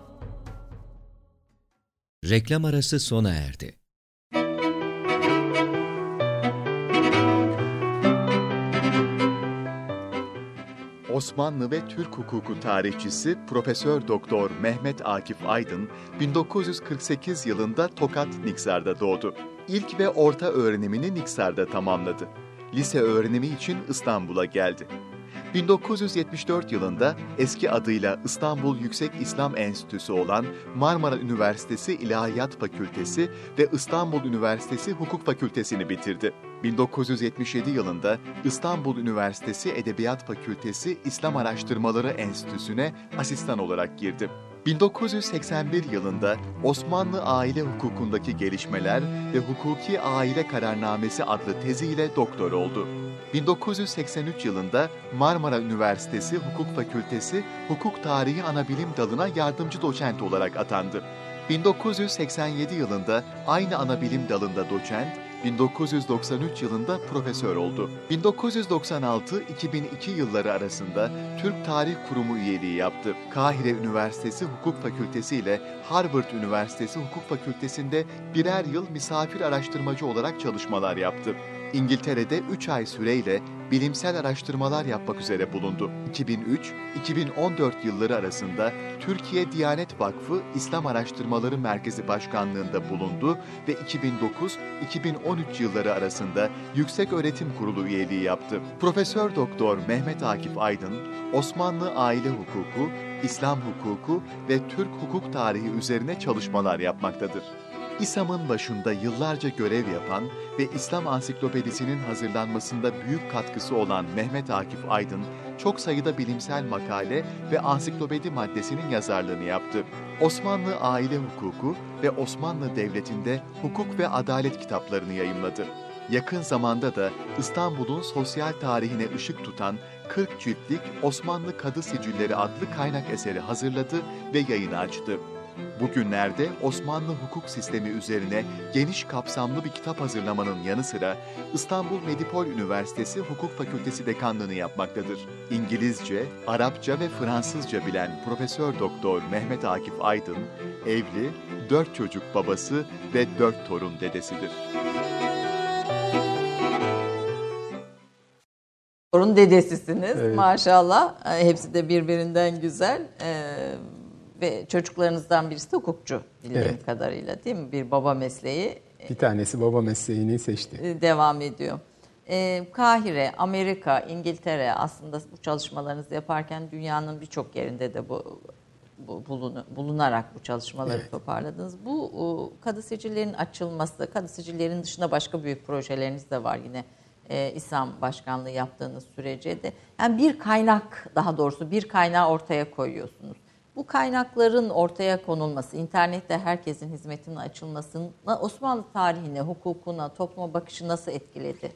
Reklam arası sona erdi. Osmanlı ve Türk hukuku tarihçisi Profesör Doktor Mehmet Akif Aydın 1948 yılında Tokat Niksar'da doğdu. İlk ve orta öğrenimini Niksar'da tamamladı. Lise öğrenimi için İstanbul'a geldi. 1974 yılında eski adıyla İstanbul Yüksek İslam Enstitüsü olan Marmara Üniversitesi İlahiyat Fakültesi ve İstanbul Üniversitesi Hukuk Fakültesini bitirdi. 1977 yılında İstanbul Üniversitesi Edebiyat Fakültesi İslam Araştırmaları Enstitüsü'ne asistan olarak girdi. 1981 yılında Osmanlı aile hukukundaki gelişmeler ve Hukuki Aile Kararnamesi adlı teziyle doktor oldu. 1983 yılında Marmara Üniversitesi Hukuk Fakültesi Hukuk Tarihi Anabilim Dalı'na yardımcı doçent olarak atandı. 1987 yılında aynı anabilim dalında doçent, 1993 yılında profesör oldu. 1996-2002 yılları arasında Türk Tarih Kurumu üyeliği yaptı. Kahire Üniversitesi Hukuk Fakültesi ile Harvard Üniversitesi Hukuk Fakültesi'nde birer yıl misafir araştırmacı olarak çalışmalar yaptı. İngiltere'de 3 ay süreyle bilimsel araştırmalar yapmak üzere bulundu. 2003-2014 yılları arasında Türkiye Diyanet Vakfı İslam Araştırmaları Merkezi Başkanlığında bulundu ve 2009-2013 yılları arasında Yüksek Öğretim Kurulu üyeliği yaptı. Profesör Doktor Mehmet Akif Aydın, Osmanlı aile hukuku, İslam hukuku ve Türk hukuk tarihi üzerine çalışmalar yapmaktadır. İSAM'ın başında yıllarca görev yapan ve İslam Ansiklopedisi'nin hazırlanmasında büyük katkısı olan Mehmet Akif Aydın, çok sayıda bilimsel makale ve ansiklopedi maddesinin yazarlığını yaptı. Osmanlı aile hukuku ve Osmanlı Devleti'nde hukuk ve adalet kitaplarını yayımladı. Yakın zamanda da İstanbul'un sosyal tarihine ışık tutan 40 ciltlik Osmanlı Kadı Sicilleri adlı kaynak eseri hazırladı ve yayını açtı. Bugünlerde Osmanlı hukuk sistemi üzerine geniş kapsamlı bir kitap hazırlamanın yanı sıra İstanbul Medipol Üniversitesi Hukuk Fakültesi dekanlığını yapmaktadır. İngilizce, Arapça ve Fransızca bilen Profesör Doktor Mehmet Akif Aydın, evli, dört çocuk babası ve dört torun dedesidir. Sorun dedesisiniz Evet. maşallah. E, Hepsi de birbirinden güzel. E, ve çocuklarınızdan birisi de hukukçu bildiğim Evet. kadarıyla değil mi? Bir baba mesleği Bir tanesi baba mesleğini seçti. e, devam ediyor. E, Kahire, Amerika, İngiltere aslında bu çalışmalarınızı yaparken dünyanın birçok yerinde de bu, bu bulunu- bulunarak bu çalışmaları Evet. toparladınız. Bu o, kadı sicillerin açılması, kadı sicillerin dışında başka büyük projeleriniz de var yine e, İSAM başkanlığı yaptığınız sürece de. Yani bir kaynak daha doğrusu bir kaynağı ortaya koyuyorsunuz. Bu kaynakların ortaya konulması, internette herkesin hizmetine açılmasına Osmanlı tarihine, hukukuna, topluma bakışı nasıl etkiledi?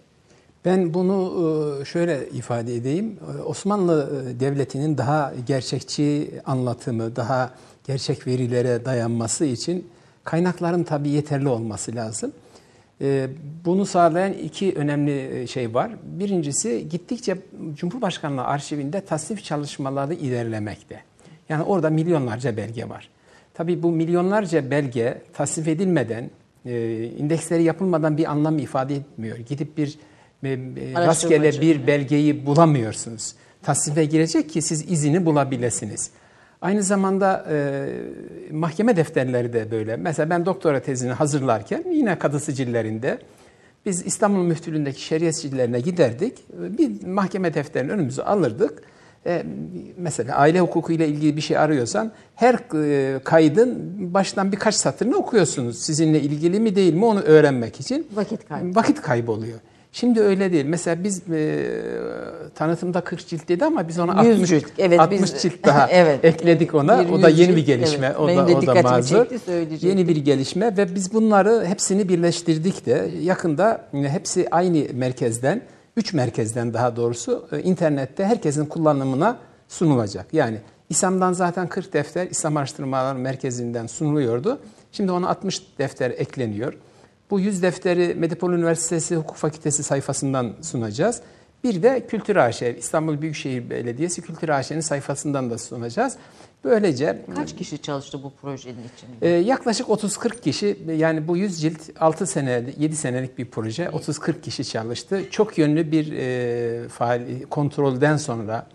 Ben bunu e, şöyle ifade edeyim. E, Osmanlı e, Devleti'nin daha gerçekçi anlatımı, daha gerçek verilere dayanması için kaynakların tabii yeterli olması lazım. Bunu sağlayan iki önemli şey var. Birincisi gittikçe Cumhurbaşkanlığı arşivinde tasnif çalışmaları ilerlemekte. Yani orada milyonlarca belge var. Tabii bu milyonlarca belge tasnif edilmeden, e, indeksleri yapılmadan bir anlam ifade etmiyor. Gidip bir e, e, rastgele bir belgeyi bulamıyorsunuz. Tasnife girecek ki siz izini bulabilirsiniz. Aynı zamanda e, mahkeme defterleri de böyle. Mesela ben doktora tezini hazırlarken yine kadı sicillerinde biz İstanbul Müftülüğü'ndeki şeriat sicillerine giderdik. Bir mahkeme defterini önümüze alırdık. E, mesela aile hukuku ile ilgili bir şey arıyorsan her e, kaydın baştan birkaç satırını okuyorsunuz. Sizinle ilgili mi değil mi onu öğrenmek için. Vakit kaybı. Vakit kaybı oluyor. Şimdi öyle değil. Mesela biz e, tanıtımda 40 cilt dedi ama biz ona 100 60, cilt. Evet, 60 biz- cilt daha Evet. ekledik ona. Bir o da 100 yeni bir cilt, gelişme. evet. O da, o da mazur. çekti. Yeni bir gelişme ve biz bunları hepsini birleştirdik de yakında hepsi aynı merkezden, üç merkezden daha doğrusu e, internette herkesin kullanımına sunulacak. Yani İSAM'dan zaten 40 defter İslam Araştırmaları Merkezi'nden sunuluyordu. Şimdi ona 60 defter ekleniyor. Bu 100 defteri Medipol Üniversitesi Hukuk Fakültesi sayfasından sunacağız. Bir de Kültür AŞ, İstanbul Büyükşehir Belediyesi Kültür AŞ'nin sayfasından da sunacağız. Böylece Kaç kişi çalıştı bu projenin için? ee, yaklaşık 30-40 kişi yani bu 100 cilt 6 sene 7 senelik bir proje 30-40 kişi çalıştı. Çok yönlü bir e, faal kontrolden sonra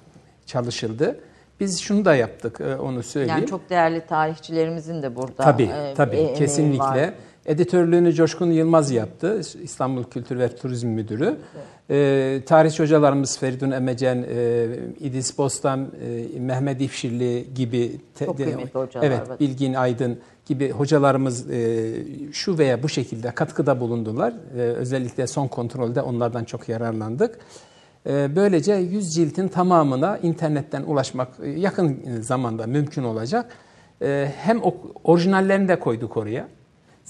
çalışıldı. Biz şunu da yaptık e, onu söyleyeyim. Yani çok değerli tarihçilerimizin de burada Tabii, e, tabii emeği kesinlikle. var. Editörlüğünü Coşkun Yılmaz yaptı. İstanbul Kültür ve Turizm Müdürü. Ee, tarihçi hocalarımız Feridun Emecen, e, İdris Bostan, e, Mehmet İfşirli gibi te- Çok kıymetli hocalar Evet, var. Bilgin Aydın gibi hocalarımız e, şu veya bu şekilde katkıda bulundular. E, özellikle son kontrolde onlardan çok yararlandık. E, böylece 100 ciltin tamamına internetten ulaşmak e, yakın zamanda mümkün olacak. E, hem orijinallerini de koyduk oraya.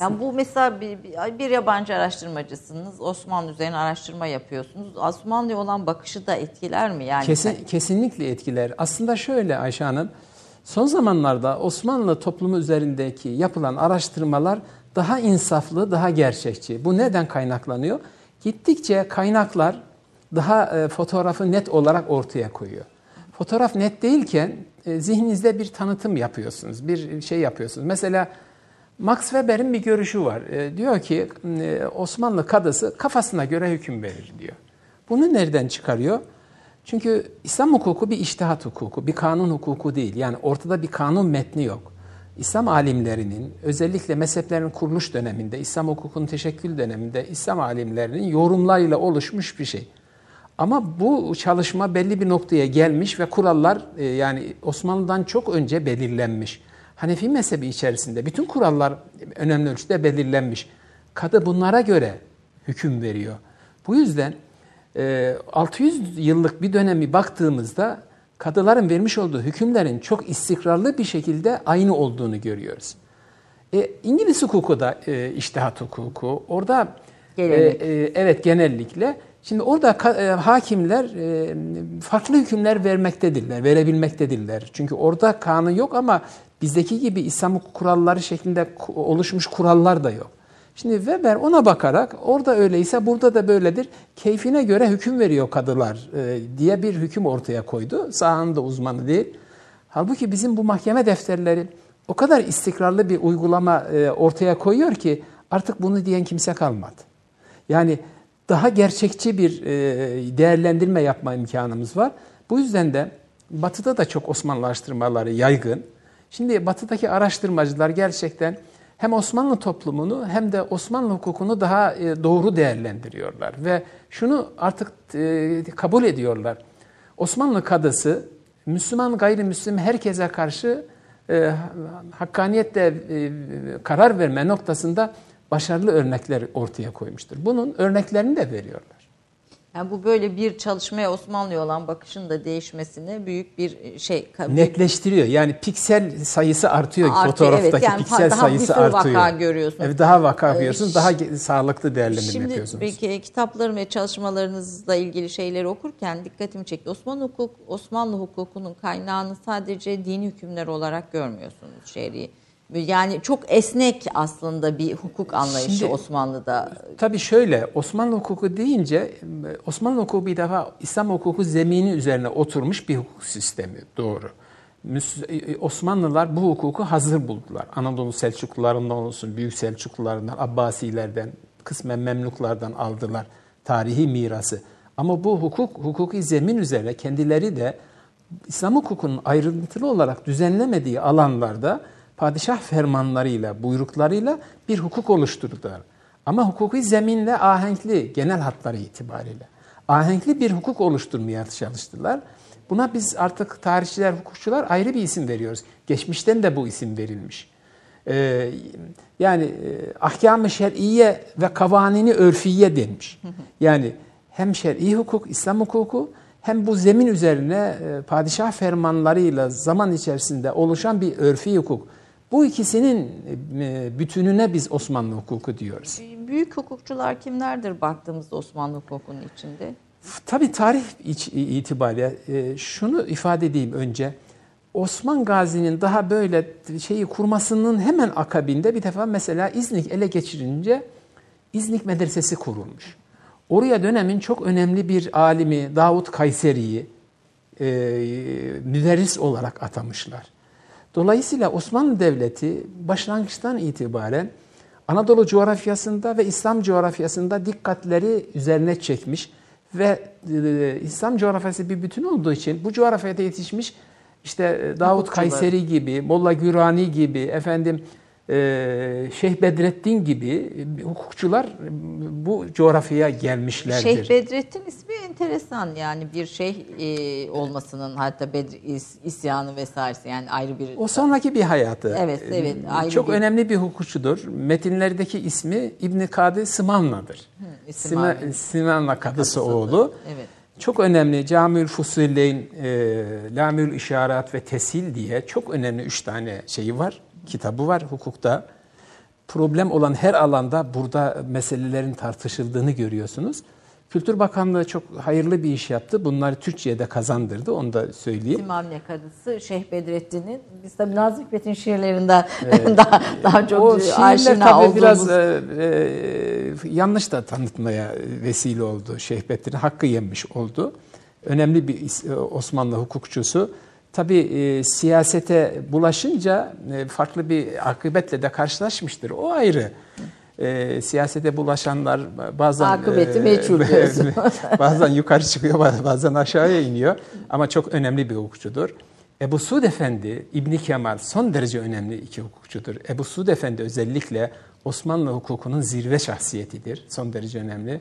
Yani bu mesela bir, bir- yabancı araştırmacısınız. Osmanlı üzerine araştırma yapıyorsunuz. Osmanlı'ya olan bakışı da etkiler mi? Yani Kesin, kesinlikle etkiler. Aslında şöyle Ayşe Hanım, son zamanlarda Osmanlı toplumu üzerindeki yapılan araştırmalar daha insaflı, daha gerçekçi. Bu neden kaynaklanıyor? Gittikçe kaynaklar daha e, fotoğrafı net olarak ortaya koyuyor. Fotoğraf net değilken e, zihninizde bir tanıtım yapıyorsunuz, bir şey yapıyorsunuz. Mesela Max Weber'in bir görüşü var. E, diyor ki e, Osmanlı kadısı kafasına göre hüküm verir diyor. Bunu nereden çıkarıyor? Çünkü İslam hukuku bir iştihat hukuku, bir kanun hukuku değil. Yani ortada bir kanun metni yok. İslam alimlerinin özellikle mezheplerin kuruluş döneminde, İslam hukukunun teşekkül döneminde İslam alimlerinin yorumlarıyla oluşmuş bir şey. Ama bu çalışma belli bir noktaya gelmiş ve kurallar e, yani Osmanlı'dan çok önce belirlenmiş. Hanefi mezhebi içerisinde bütün kurallar önemli ölçüde belirlenmiş. Kadı bunlara göre hüküm veriyor. Bu yüzden e, 600 yıllık bir dönemi baktığımızda kadıların vermiş olduğu hükümlerin çok istikrarlı bir şekilde aynı olduğunu görüyoruz. E, İngiliz hukuku da e, iştihat hukuku. Orada e, e, evet genellikle. Şimdi orada e, hakimler e, farklı hükümler vermektedirler, verebilmektedirler. Çünkü orada kanun yok ama bizdeki gibi İslam kuralları şeklinde oluşmuş kurallar da yok. Şimdi Weber ona bakarak orada öyleyse burada da böyledir. Keyfine göre hüküm veriyor kadılar e, diye bir hüküm ortaya koydu. Sahanın da uzmanı değil. Halbuki bizim bu mahkeme defterleri o kadar istikrarlı bir uygulama e, ortaya koyuyor ki artık bunu diyen kimse kalmadı. Yani daha gerçekçi bir e, değerlendirme yapma imkanımız var. Bu yüzden de Batı'da da çok Osmanlı araştırmaları yaygın. Şimdi Batı'daki araştırmacılar gerçekten hem Osmanlı toplumunu hem de Osmanlı hukukunu daha e, doğru değerlendiriyorlar ve şunu artık e, kabul ediyorlar. Osmanlı kadısı Müslüman gayrimüslim herkese karşı e, hakkaniyetle karar verme noktasında başarılı örnekler ortaya koymuştur. Bunun örneklerini de veriyorlar. Yani bu böyle bir çalışmaya Osmanlı'ya olan bakışın da değişmesine büyük bir e, şey. Netleştiriyor. Yani piksel sayısı artıyor, artıyor fotoğraftaki evet, yani piksel daha sayısı artıyor. Bir vaka görüyorsunuz. Evet, daha vaka görüyorsunuz, ee, daha sağlıklı değerlendirme şimdi, yapıyorsunuz. Şimdi peki kitaplarım ve çalışmalarınızla ilgili şeyleri okurken dikkatimi çekti. Osmanlı hukuk, Osmanlı hukukunun kaynağını sadece dini hükümler olarak görmüyorsunuz şer'i yani çok esnek aslında bir hukuk anlayışı Şimdi, Osmanlı'da. Tabii şöyle Osmanlı hukuku deyince Osmanlı hukuku bir defa İslam hukuku zemini üzerine oturmuş bir hukuk sistemi doğru. Osmanlılar bu hukuku hazır buldular. Anadolu Selçuklularından olsun, Büyük Selçuklularından, Abbasilerden, kısmen Memluklardan aldılar tarihi mirası. Ama bu hukuk, hukuki zemin üzerine kendileri de İslam hukukunun ayrıntılı olarak düzenlemediği alanlarda padişah fermanlarıyla, buyruklarıyla bir hukuk oluşturdular. Ama hukuki zeminle ahenkli genel hatları itibariyle. Ahenkli bir hukuk oluşturmaya çalıştılar. Buna biz artık tarihçiler, hukukçular ayrı bir isim veriyoruz. Geçmişten de bu isim verilmiş. Ee, yani e, ahkam-ı şer'iye ve kavanini örfiye denmiş. Yani hem şer'i hukuk, İslam hukuku hem bu zemin üzerine e, padişah fermanlarıyla zaman içerisinde oluşan bir örfi hukuk. Bu ikisinin e, bütününe biz Osmanlı hukuku diyoruz. Büyük hukukçular kimlerdir baktığımızda Osmanlı hukukunun içinde? Tabii tarih itibariyle e, şunu ifade edeyim önce. Osman Gazi'nin daha böyle şeyi kurmasının hemen akabinde bir defa mesela İznik ele geçirince İznik Medresesi kurulmuş. Oraya dönemin çok önemli bir alimi Davut Kayseri'yi e, müderris olarak atamışlar. Dolayısıyla Osmanlı Devleti başlangıçtan itibaren Anadolu coğrafyasında ve İslam coğrafyasında dikkatleri üzerine çekmiş ve e, İslam coğrafyası bir bütün olduğu için bu coğrafyada yetişmiş işte e, Davut Kayseri gibi, Molla Gürani gibi, efendim Şeyh Bedrettin gibi hukukçular bu coğrafyaya gelmişlerdir. Şeyh Bedrettin ismi enteresan yani bir şeyh e, olmasının hatta Bedr isyanı vesairesi yani ayrı bir... O sonraki bir hayatı. Evet, evet. Ayrı Çok bir... önemli bir hukukçudur. Metinlerdeki ismi İbni Kadı Simanla'dır. Sima, Simanla kadısı, kadısı oğlu. Evet. Çok önemli Camül Fusuleyn, e, Lamül İşarat ve Tesil diye çok önemli üç tane şeyi var kitabı var hukukta. Problem olan her alanda burada meselelerin tartışıldığını görüyorsunuz. Kültür Bakanlığı çok hayırlı bir iş yaptı. Bunları Türkçe'ye de kazandırdı. Onu da söyleyeyim. Simamne Kadısı Şeyh Bedrettin'in biz tabii Nazım Hikmet'in şiirlerinden evet. daha, daha çok o şiirler tabii olduğumuz... biraz e, e, yanlış da tanıtmaya vesile oldu. Şeyh Bedrettin hakkı yemiş oldu. Önemli bir Osmanlı hukukçusu. Tabii e, siyasete bulaşınca e, farklı bir akıbetle de karşılaşmıştır. O ayrı. E, siyasete bulaşanlar bazen akıbeti e, meçhul bazen yukarı çıkıyor bazen aşağıya iniyor ama çok önemli bir hukukçudur. Ebu Suud Efendi, İbni Kemal son derece önemli iki hukukçudur. Ebu Suud Efendi özellikle Osmanlı hukukunun zirve şahsiyetidir. Son derece önemli.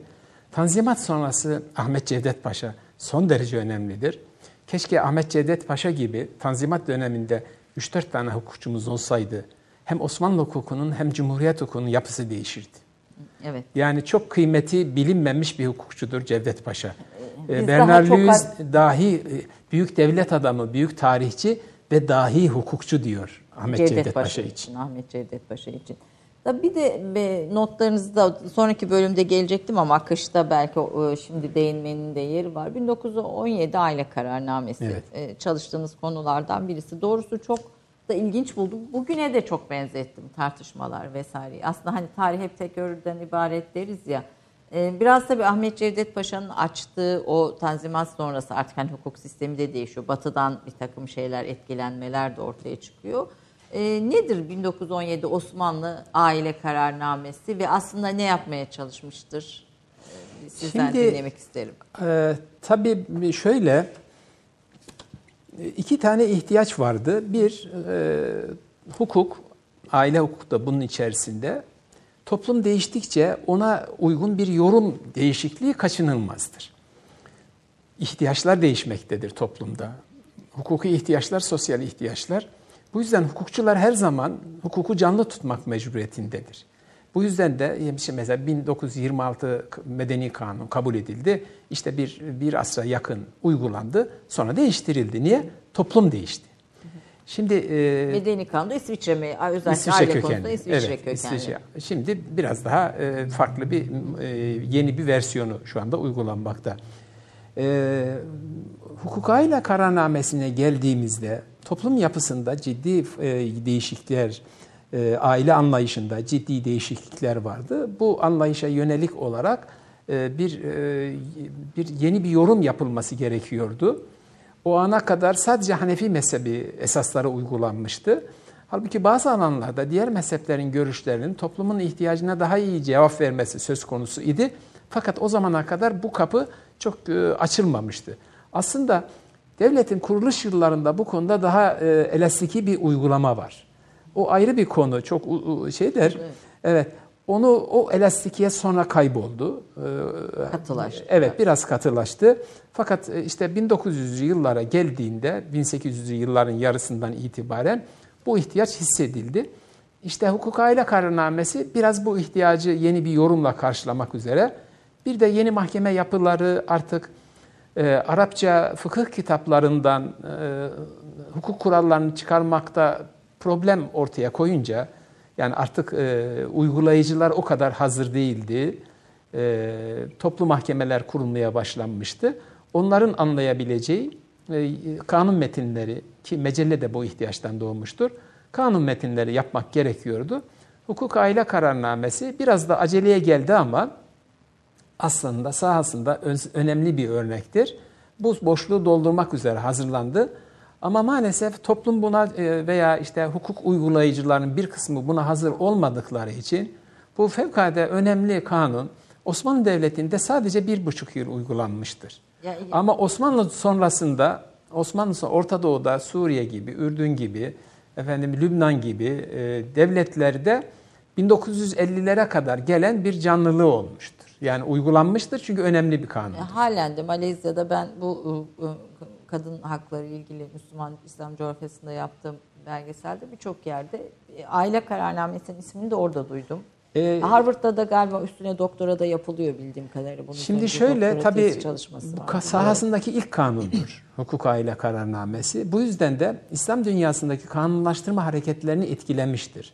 Tanzimat sonrası Ahmet Cevdet Paşa son derece önemlidir. Keşke Ahmet Cevdet Paşa gibi Tanzimat döneminde 3-4 tane hukukçumuz olsaydı hem Osmanlı hukukunun hem Cumhuriyet hukukunun yapısı değişirdi. Evet. Yani çok kıymeti bilinmemiş bir hukukçudur Cevdet Paşa. Biz ee, Bernard Lewis çok... dahi e, büyük devlet adamı, büyük tarihçi ve dahi hukukçu diyor Ahmet Cevdet, Cevdet Paşa, Paşa için. Ahmet Cevdet Paşa için. Bir de notlarınızda sonraki bölümde gelecektim ama akışta belki şimdi değinmenin de yeri var. 1917 aile kararnamesi evet. E, çalıştığınız konulardan birisi. Doğrusu çok da ilginç buldum. Bugüne de çok benzettim tartışmalar vesaire. Aslında hani tarih hep tekrardan ibaret deriz ya. E, biraz tabii Ahmet Cevdet Paşa'nın açtığı o tanzimat sonrası artık hani hukuk sistemi de değişiyor. Batıdan bir takım şeyler, etkilenmeler de ortaya çıkıyor. E, nedir 1917 Osmanlı aile kararnamesi ve aslında ne yapmaya çalışmıştır? sizden Şimdi- dinlemek isterim. Ee, tabii şöyle iki tane ihtiyaç vardı. Bir e, hukuk, aile hukuku da bunun içerisinde. Toplum değiştikçe ona uygun bir yorum değişikliği kaçınılmazdır. İhtiyaçlar değişmektedir toplumda. Hukuki ihtiyaçlar, sosyal ihtiyaçlar. Bu yüzden hukukçular her zaman hukuku canlı tutmak mecburiyetindedir. Bu yüzden de işte mesela 1926 Medeni Kanun kabul edildi. İşte bir, bir asra yakın uygulandı. Sonra değiştirildi. Niye? Toplum değişti. Şimdi e, Medeni kanunda İsviçre mi? Özellikle İsviçre aile kökenli. konusunda İsviçre evet, kökenli. İsviçre. Şimdi biraz daha e, farklı bir e, yeni bir versiyonu şu anda uygulanmakta. E, hukuk aile kararnamesine geldiğimizde toplum yapısında ciddi e, değişiklikler, e, aile anlayışında ciddi değişiklikler vardı. Bu anlayışa yönelik olarak e, bir e, bir yeni bir yorum yapılması gerekiyordu. O ana kadar sadece Hanefi mezhebi esasları uygulanmıştı. Halbuki bazı alanlarda diğer mezheplerin görüşlerinin toplumun ihtiyacına daha iyi cevap vermesi söz konusu idi. Fakat o zamana kadar bu kapı çok e, açılmamıştı. Aslında devletin kuruluş yıllarında bu konuda daha e, elastiki bir uygulama var. O ayrı bir konu, çok u- şeydir. Evet. Onu o elastikiye sonra kayboldu. Ee, Katılaştı. Evet, biraz katılaştı. Fakat e, işte 1900'lü yıllara geldiğinde 1800'lü yılların yarısından itibaren bu ihtiyaç hissedildi. İşte hukuk aile kararnamesi biraz bu ihtiyacı yeni bir yorumla karşılamak üzere. Bir de yeni mahkeme yapıları artık e, Arapça fıkıh kitaplarından e, hukuk kurallarını çıkarmakta problem ortaya koyunca yani artık e, uygulayıcılar o kadar hazır değildi. E, toplu mahkemeler kurulmaya başlanmıştı. Onların anlayabileceği e, kanun metinleri ki mecelle de bu ihtiyaçtan doğmuştur. Kanun metinleri yapmak gerekiyordu. Hukuk aile kararnamesi biraz da aceleye geldi ama aslında sahasında önemli bir örnektir. Bu boşluğu doldurmak üzere hazırlandı. Ama maalesef toplum buna e, veya işte hukuk uygulayıcılarının bir kısmı buna hazır olmadıkları için bu fevkalade önemli kanun Osmanlı Devleti'nde sadece bir buçuk yıl uygulanmıştır. Ya- Ama Osmanlı sonrasında Osmanlı son- Orta Doğu'da Suriye gibi, Ürdün gibi, efendim Lübnan gibi e, devletlerde 1950'lere kadar gelen bir canlılığı olmuştur. Yani uygulanmıştır çünkü önemli bir kanun. E, Halen de Malezya'da ben bu e, e, kadın hakları ilgili Müslüman İslam coğrafyasında yaptığım belgeselde birçok yerde e, aile kararnamesinin ismini de orada duydum. Ee, Harvard'da da galiba üstüne doktora da yapılıyor bildiğim kadarıyla. Bunun Şimdi şöyle tabii bu var. sahasındaki ilk kanundur. Hukuk aile kararnamesi. Bu yüzden de İslam dünyasındaki kanunlaştırma hareketlerini etkilemiştir.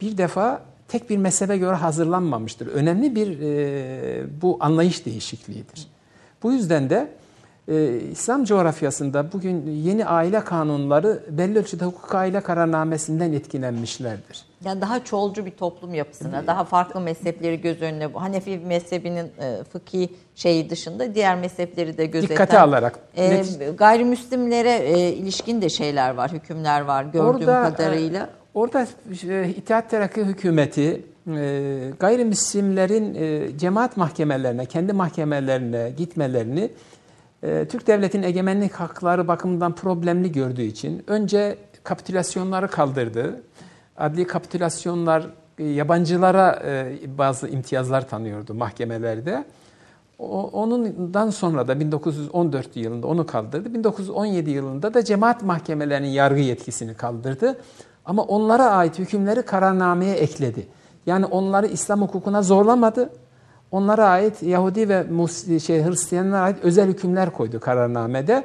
Bir defa tek bir mezhebe göre hazırlanmamıştır. Önemli bir e, bu anlayış değişikliğidir. Bu yüzden de e, İslam coğrafyasında bugün yeni aile kanunları belli ölçüde hukuk aile kararnamesinden etkilenmişlerdir. Yani daha çoğulcu bir toplum yapısına, daha farklı mezhepleri göz önüne, Hanefi mezhebinin e, fıkhi şeyi dışında diğer mezhepleri de gözeten. Dikkate alarak. E, gayrimüslimlere e, ilişkin de şeyler var, hükümler var gördüğüm kadarıyla. e, Orada e, İttihat Terakki hükümeti e, gayrimüslimlerin e, cemaat mahkemelerine, kendi mahkemelerine gitmelerini e, Türk Devleti'nin egemenlik hakları bakımından problemli gördüğü için önce kapitülasyonları kaldırdı. Adli kapitülasyonlar yabancılara bazı imtiyazlar tanıyordu mahkemelerde. Onundan sonra da 1914 yılında onu kaldırdı. 1917 yılında da cemaat mahkemelerinin yargı yetkisini kaldırdı. Ama onlara ait hükümleri kararnameye ekledi. Yani onları İslam hukukuna zorlamadı. Onlara ait Yahudi ve şey, Hristiyanlara ait özel hükümler koydu kararnamede.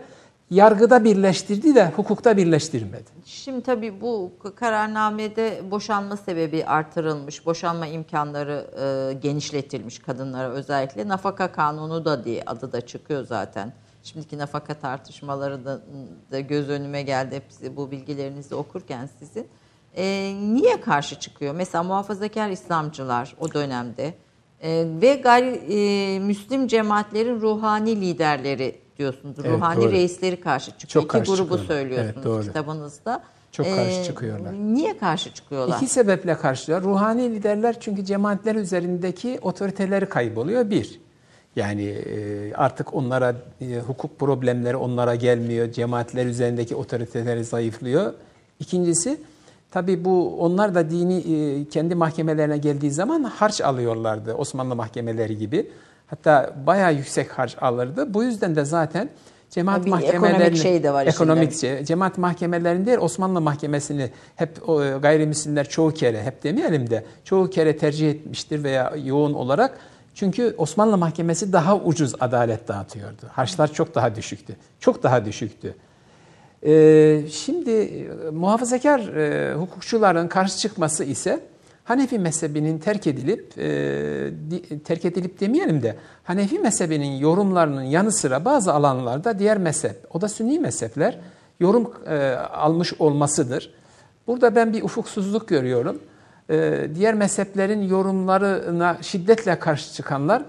Yargıda birleştirdi de hukukta birleştirmedi. Şimdi tabii bu kararnamede boşanma sebebi artırılmış, boşanma imkanları e, genişletilmiş kadınlara özellikle. Nafaka kanunu da diye adı da çıkıyor zaten. Şimdiki nafaka tartışmaları da, da göz önüme geldi hepsi bu bilgilerinizi okurken sizin. E, niye karşı çıkıyor? Mesela muhafazakar İslamcılar o dönemde e, ve gayri e, Müslim cemaatlerin ruhani liderleri diyorsunuz. Evet, ruhani doğru. reisleri karşı çıkıyor. Çok İki karşı grubu çıkıyorlar. söylüyorsunuz Evet, doğru. kitabınızda. Çok karşı Ee, çıkıyorlar. Niye karşı çıkıyorlar? İki sebeple karşılıyor. Ruhani liderler çünkü cemaatler üzerindeki otoriteleri kayboluyor bir. Yani e, artık onlara e, hukuk problemleri onlara gelmiyor. Cemaatler üzerindeki otoriteleri zayıflıyor. İkincisi tabi bu onlar da dini e, kendi mahkemelerine geldiği zaman harç alıyorlardı Osmanlı mahkemeleri gibi. Hatta bayağı yüksek harç alırdı. Bu yüzden de zaten cemaat mahkemelerinin ekonomik şey de var ekonomik şey, cemaat mahkemelerinde Osmanlı mahkemesini hep o, gayrimüslimler çoğu kere hep demeyelim de çoğu kere tercih etmiştir veya yoğun olarak çünkü Osmanlı mahkemesi daha ucuz adalet dağıtıyordu. Harçlar çok daha düşüktü. Çok daha düşüktü. Ee, şimdi e, muhafazakar e, hukukçuların karşı çıkması ise Hanefi mezhebinin terk edilip e, terk edilip demeyelim de Hanefi mezhebinin yorumlarının yanı sıra bazı alanlarda diğer mezhep, o da Sünni mezhepler yorum e, almış olmasıdır. Burada ben bir ufuksuzluk görüyorum. E, diğer mezheplerin yorumlarına şiddetle karşı çıkanlar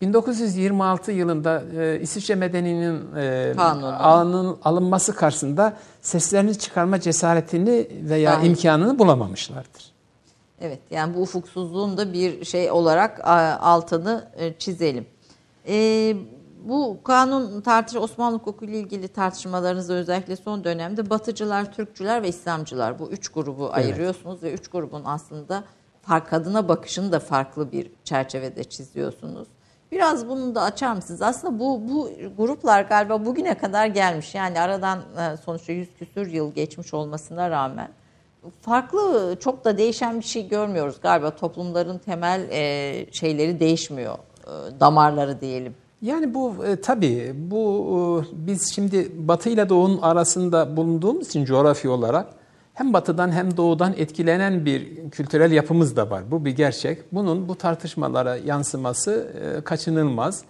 1926 yılında e, İsviçre Medeni'nin e, anın alınması karşısında seslerini çıkarma cesaretini veya Aynen. imkanını bulamamışlardır. Evet yani bu ufuksuzluğun da bir şey olarak altını e, çizelim. E, bu kanun tartış Osmanlı hukuku ile ilgili tartışmalarınızda özellikle son dönemde Batıcılar, Türkçüler ve İslamcılar bu üç grubu evet. ayırıyorsunuz ve üç grubun aslında fark kadına bakışını da farklı bir çerçevede çiziyorsunuz. Biraz bunu da açar mısınız? Aslında bu bu gruplar galiba bugüne kadar gelmiş. Yani aradan e, sonuçta yüz küsür yıl geçmiş olmasına rağmen farklı çok da değişen bir şey görmüyoruz galiba toplumların temel e, şeyleri değişmiyor e, damarları diyelim. Yani bu e, tabii bu e, biz şimdi Batı ile Doğu'nun arasında bulunduğumuz için coğrafi olarak hem batıdan hem doğudan etkilenen bir kültürel yapımız da var. Bu bir gerçek. Bunun bu tartışmalara yansıması e, kaçınılmaz.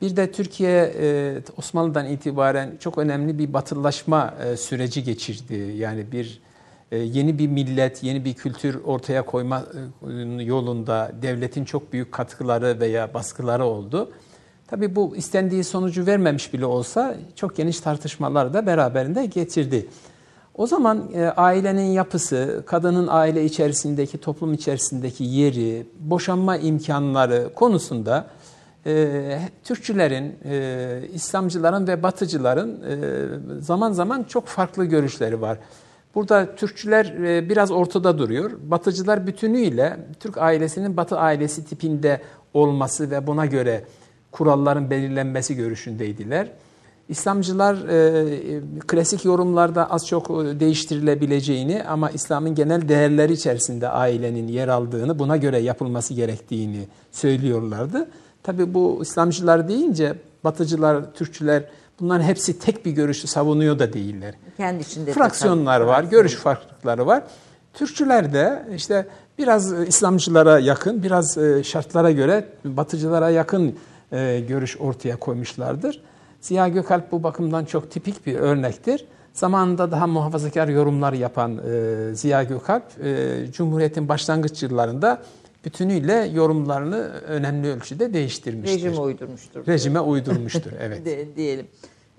Bir de Türkiye e, Osmanlı'dan itibaren çok önemli bir batılılaşma e, süreci geçirdi. Yani bir yeni bir millet, yeni bir kültür ortaya koyma yolunda devletin çok büyük katkıları veya baskıları oldu. Tabii bu istendiği sonucu vermemiş bile olsa çok geniş tartışmalar da beraberinde getirdi. O zaman e, ailenin yapısı, kadının aile içerisindeki, toplum içerisindeki yeri, boşanma imkanları konusunda e, Türkçülerin, e, İslamcıların ve Batıcıların e, zaman zaman çok farklı görüşleri var. Burada Türkçüler e, biraz ortada duruyor. Batıcılar bütünüyle Türk ailesinin Batı ailesi tipinde olması ve buna göre kuralların belirlenmesi görüşündeydiler. İslamcılar e, klasik yorumlarda az çok e, değiştirilebileceğini ama İslam'ın genel değerleri içerisinde ailenin yer aldığını, buna göre yapılması gerektiğini söylüyorlardı. Tabi bu İslamcılar deyince Batıcılar, Türkçüler bunların hepsi tek bir görüşü savunuyor da değiller. Kendi içinde fraksiyonlar var, görüş farklılıkları var. Türkçüler de işte biraz İslamcılara yakın, biraz e, şartlara göre Batıcılara yakın e, görüş ortaya koymuşlardır. Ziya Gökalp bu bakımdan çok tipik bir örnektir. Zamanında daha muhafazakar yorumlar yapan e, Ziya Gökalp, e, Cumhuriyet'in başlangıç yıllarında bütünüyle yorumlarını önemli ölçüde değiştirmiştir. Rejime uydurmuştur. Rejime uydurmuştur, evet. de, diyelim.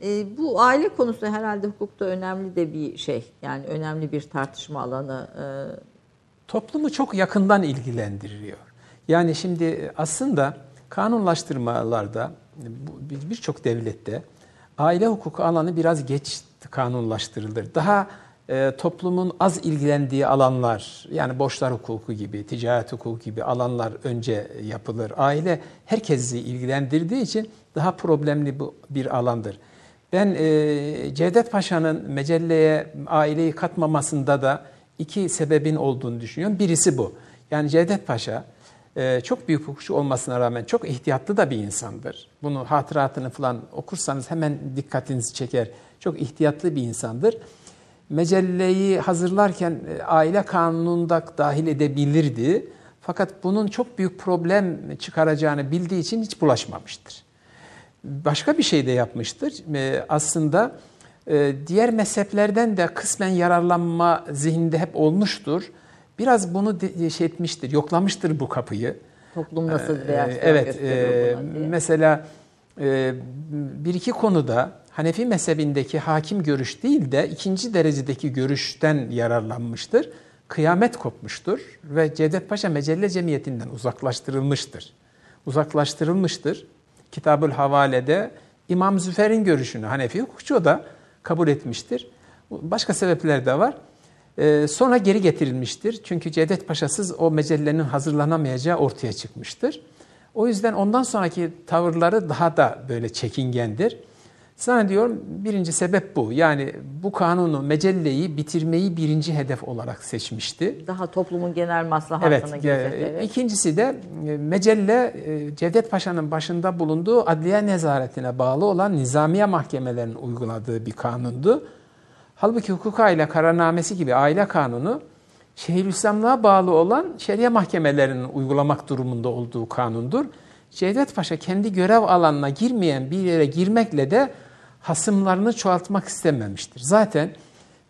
E, bu aile konusu herhalde hukukta önemli de bir şey. Yani önemli bir tartışma alanı. E... Toplumu çok yakından ilgilendiriyor. Yani şimdi aslında kanunlaştırmalarda birçok devlette aile hukuku alanı biraz geç kanunlaştırılır. Daha e, toplumun az ilgilendiği alanlar yani borçlar hukuku gibi, ticaret hukuku gibi alanlar önce yapılır. Aile herkesi ilgilendirdiği için daha problemli bu bir alandır. Ben e, Cevdet Paşa'nın mecelleye aileyi katmamasında da iki sebebin olduğunu düşünüyorum. Birisi bu. Yani Cevdet Paşa e, çok büyük hukukçu olmasına rağmen çok ihtiyatlı da bir insandır. Bunu hatıratını falan okursanız hemen dikkatinizi çeker. Çok ihtiyatlı bir insandır. Mecelleyi hazırlarken e, aile kanununda dahil edebilirdi. Fakat bunun çok büyük problem çıkaracağını bildiği için hiç bulaşmamıştır. Başka bir şey de yapmıştır. E, aslında e, diğer mezheplerden de kısmen yararlanma zihninde hep olmuştur biraz bunu şey etmiştir, yoklamıştır bu kapıyı. Toplum nasıl ee, reaksiyon Evet, e, mesela e, bir iki konuda Hanefi mezhebindeki hakim görüş değil de ikinci derecedeki görüşten yararlanmıştır. Kıyamet kopmuştur ve Cevdet Paşa Mecelle Cemiyeti'nden uzaklaştırılmıştır. Uzaklaştırılmıştır. Kitabül Havale'de İmam Züfer'in görüşünü Hanefi hukukçu o da kabul etmiştir. Başka sebepler de var. Ee, sonra geri getirilmiştir. Çünkü Cevdet Paşa'sız o mecellenin hazırlanamayacağı ortaya çıkmıştır. O yüzden ondan sonraki tavırları daha da böyle çekingendir. Zannediyorum birinci sebep bu. Yani bu kanunu, mecelleyi bitirmeyi birinci hedef olarak seçmişti. Daha toplumun genel maslahatını evet, gözeterek. İkincisi de e, mecelle e, Cevdet Paşa'nın başında bulunduğu adliye nezaretine bağlı olan nizamiye mahkemelerinin uyguladığı bir kanundu. Halbuki hukuk aile kararnamesi gibi aile kanunu Şeyhülislamlığa bağlı olan şeriye mahkemelerinin uygulamak durumunda olduğu kanundur. Cevdet Paşa kendi görev alanına girmeyen bir yere girmekle de hasımlarını çoğaltmak istememiştir. Zaten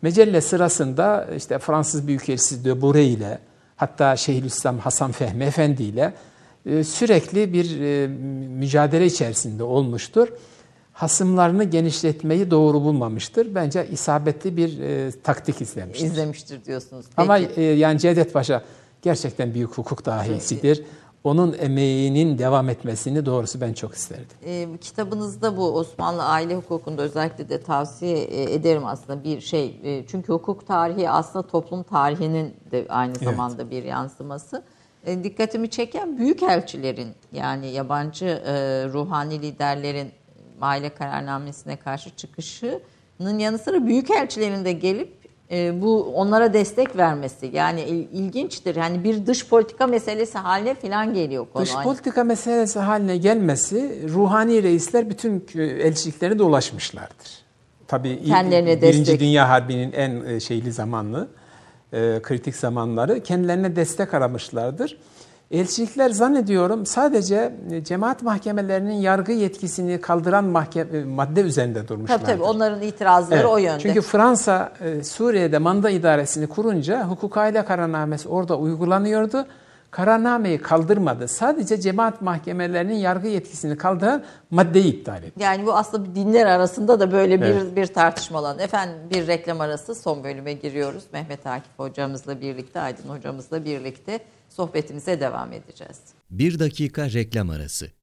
mecelle sırasında işte Fransız Büyükelçisi de Bure ile hatta Şeyhülislam Hasan Fehmi Efendi ile e, sürekli bir e, mücadele içerisinde olmuştur. Hasımlarını genişletmeyi doğru bulmamıştır. Bence isabetli bir e, taktik izlemiştir. İzlemiştir diyorsunuz. Peki. Ama e, yani Cevdet Paşa gerçekten büyük hukuk dahisidir onun emeğinin devam etmesini doğrusu ben çok isterdim. E, kitabınızda bu Osmanlı aile hukukunda özellikle de tavsiye e, ederim aslında bir şey. E, çünkü hukuk tarihi aslında toplum tarihinin de aynı zamanda evet. bir yansıması. E, dikkatimi çeken büyük elçilerin yani yabancı e, ruhani liderlerin aile kararnamesine karşı çıkışının yanı sıra büyük elçilerin de gelip e, bu onlara destek vermesi yani ilginçtir. Yani bir dış politika meselesi haline falan geliyor konu. Dış politika meselesi haline gelmesi ruhani reisler bütün elçilikleri dolaşmışlardır. Tabii Kendilerine Birinci destek. Dünya Harbi'nin en e, şeyli zamanlı, e, kritik zamanları kendilerine destek aramışlardır. Elçilikler zannediyorum sadece e, cemaat mahkemelerinin yargı yetkisini kaldıran mahkeme, madde üzerinde durmuşlardır. Tabii tabii onların itirazları evet, o yönde. Çünkü Fransa e, Suriye'de manda idaresini kurunca hukuk aile kararnamesi orada uygulanıyordu. Kararnameyi kaldırmadı. Sadece cemaat mahkemelerinin yargı yetkisini kaldıran maddeyi iptal etti. Yani bu aslında dinler arasında da böyle bir evet. bir tartışma alanı. Efendim bir reklam arası son bölüme giriyoruz. Mehmet Akif hocamızla birlikte, Aydın hocamızla birlikte sohbetimize devam edeceğiz. Bir dakika reklam arası.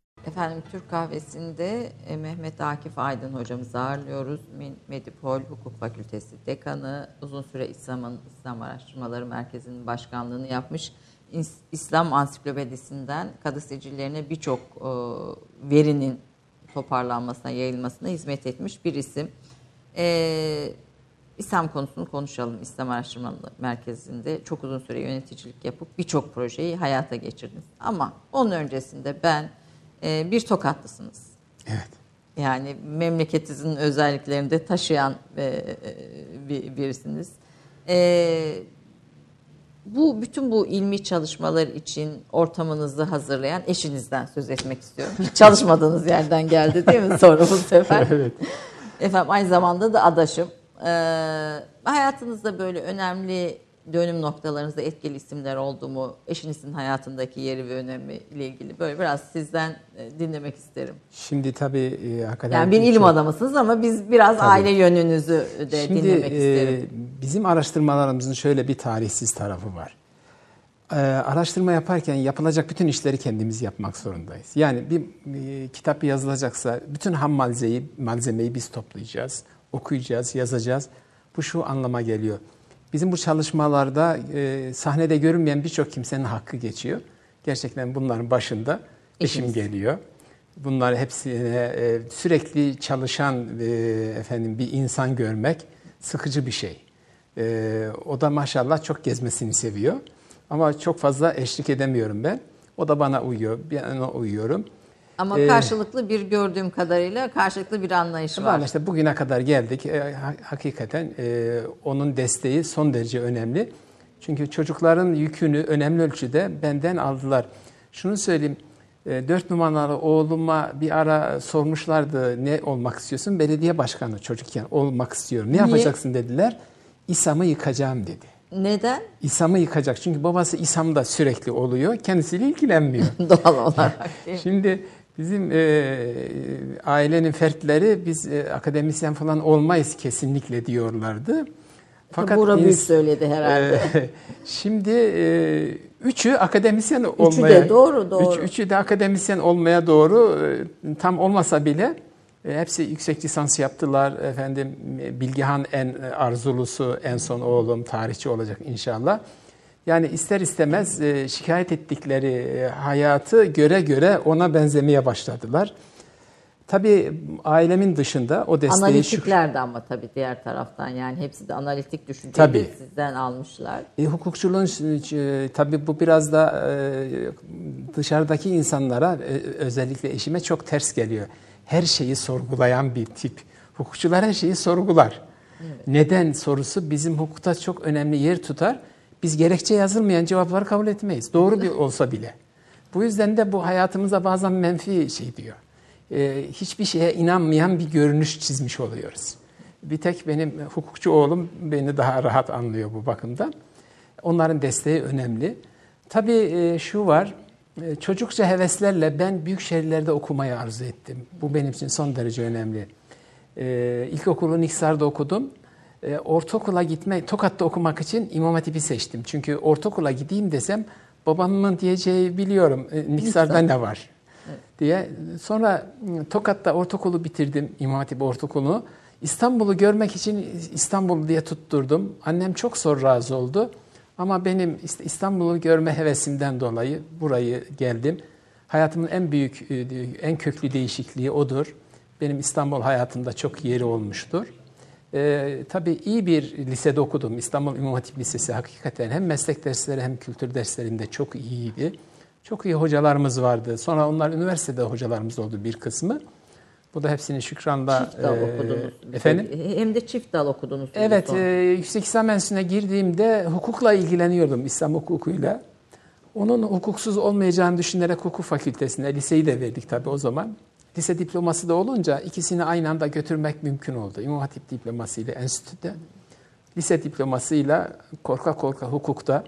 Efendim Türk Kahvesi'nde e, Mehmet Akif Aydın hocamızı ağırlıyoruz. Medipol Hukuk Fakültesi Dekanı, uzun süre İslam'ın İslam Araştırmaları Merkezi'nin başkanlığını yapmış. İslam Ansiklopedisinden kadı sicillerine birçok e, verinin toparlanmasına, yayılmasına hizmet etmiş bir isim. Ee, İslam konusunu konuşalım. İslam Araştırmaları Merkezi'nde çok uzun süre yöneticilik yapıp birçok projeyi hayata geçirdiniz. Ama onun öncesinde ben e, bir tokatlısınız. Evet. Yani memleketinizin özelliklerini de taşıyan e, e, bir, birisiniz. E, bu bütün bu ilmi çalışmalar için ortamınızı hazırlayan eşinizden söz etmek istiyorum. Hiç çalışmadığınız yerden geldi değil mi soru bu sefer? evet. Efendim aynı zamanda da adaşım. Ee, hayatınızda böyle önemli dönüm noktalarınızda etkili isimler oldu mu? Eşinizin hayatındaki yeri ve önemi ile ilgili böyle biraz sizden e, dinlemek isterim. Şimdi tabii e, hakikaten... Yani bir ilim çok... adamısınız ama biz biraz tabii. aile yönünüzü de Şimdi, dinlemek e, isterim. Bizim araştırmalarımızın şöyle bir tarihsiz tarafı var. E, araştırma yaparken yapılacak bütün işleri kendimiz yapmak zorundayız. Yani bir e, kitap yazılacaksa bütün ham malzemeyi, malzemeyi biz toplayacağız, okuyacağız, yazacağız. Bu şu anlama geliyor Bizim bu çalışmalarda e, sahnede görünmeyen birçok kimsenin hakkı geçiyor. Gerçekten bunların başında eşim geliyor. Bunlar hepsine e, sürekli çalışan e, efendim bir insan görmek sıkıcı bir şey. E, o da maşallah çok gezmesini seviyor. Ama çok fazla eşlik edemiyorum ben. O da bana uyuyor, ben ona uyuyorum. Ama Ee, karşılıklı bir gördüğüm kadarıyla karşılıklı bir anlayış var. Var işte bugüne kadar geldik. E, ha- hakikaten e, onun desteği son derece önemli. Çünkü çocukların yükünü önemli ölçüde benden aldılar. Şunu söyleyeyim. E, dört numaralı oğluma bir ara sormuşlardı ne olmak istiyorsun? Belediye başkanı çocukken olmak istiyorum. Ne Niye? yapacaksın dediler. İSAM'ı yıkacağım dedi. Neden? İSAM'ı yıkacak. Çünkü babası İSAM'da sürekli oluyor. Kendisiyle ilgilenmiyor. Doğal olarak. Şimdi bizim e, ailenin fertleri biz e, akademisyen falan olmayız kesinlikle diyorlardı. Bura büyük ins- söyledi herhalde. e, şimdi e, üçü akademisyen olmaya doğru, doğru. Üç, üçü de akademisyen olmaya doğru e, tam olmasa bile e, hepsi yüksek lisans yaptılar. Efendim Bilgehan en arzulusu en son oğlum tarihçi olacak inşallah. Yani ister istemez e, şikayet ettikleri e, hayatı göre göre ona benzemeye başladılar. Tabii ailemin dışında o desteği şu, Analitikler de ama tabii diğer taraftan yani hepsi de analitik düşünceyi Tabii. de sizden almışlar. E, hukukçuluğun e, tabii bu biraz da e, dışarıdaki insanlara e, özellikle eşime çok ters geliyor. Her şeyi sorgulayan bir tip. Hukukçular her şeyi sorgular. Neden sorusu bizim hukukta çok önemli yer tutar. Biz gerekçe yazılmayan cevapları kabul etmeyiz. Doğru bir olsa bile. Bu yüzden de bu hayatımıza bazen menfi şey diyor. E, hiçbir şeye inanmayan bir görünüş çizmiş oluyoruz. Bir tek benim hukukçu oğlum beni daha rahat anlıyor bu bakımdan. Onların desteği önemli. Tabii e, şu var, e, çocukça heveslerle ben büyük şehirlerde okumayı arzu ettim. Bu benim için son derece önemli. E, İlkokulu Niksar'da okudum. E, Ortaokula gitmek, Tokat'ta okumak için İmam Hatip'i seçtim. Çünkü ortaokula gideyim desem babamın diyeceği biliyorum. E, Niksar'da ne var? diye. Sonra Tokat'ta ortaokulu bitirdim, İmam Hatip ortaokulu. İstanbul'u görmek için İstanbul diye tutturdum. Annem çok zor razı oldu. Ama benim İstanbul'u görme hevesimden dolayı burayı geldim. Hayatımın en büyük, ıı, en köklü değişikliği odur. Benim İstanbul hayatımda çok yeri olmuştur. Ee, tabii iyi bir lisede okudum. İstanbul İmam Hatip Lisesi hakikaten hem meslek dersleri hem kültür derslerinde çok iyiydi. Çok iyi hocalarımız vardı. Sonra onlar üniversitede hocalarımız oldu bir kısmı. Bu da hepsini şükranla... Çift dal e, okudunuz. Efendim? Hem de çift dal okudunuz. Evet, Son. e, yüksek lisans enstitüsüne girdiğimde hukukla ilgileniyordum, İslam hukukuyla. Onun hukuksuz olmayacağını düşünerek hukuk fakültesine, liseyi de verdik tabii o zaman. Lise diploması da olunca ikisini aynı anda götürmek mümkün oldu. İmam Hatip diploması ile enstitüde, lise diplomasıyla korka korka hukukta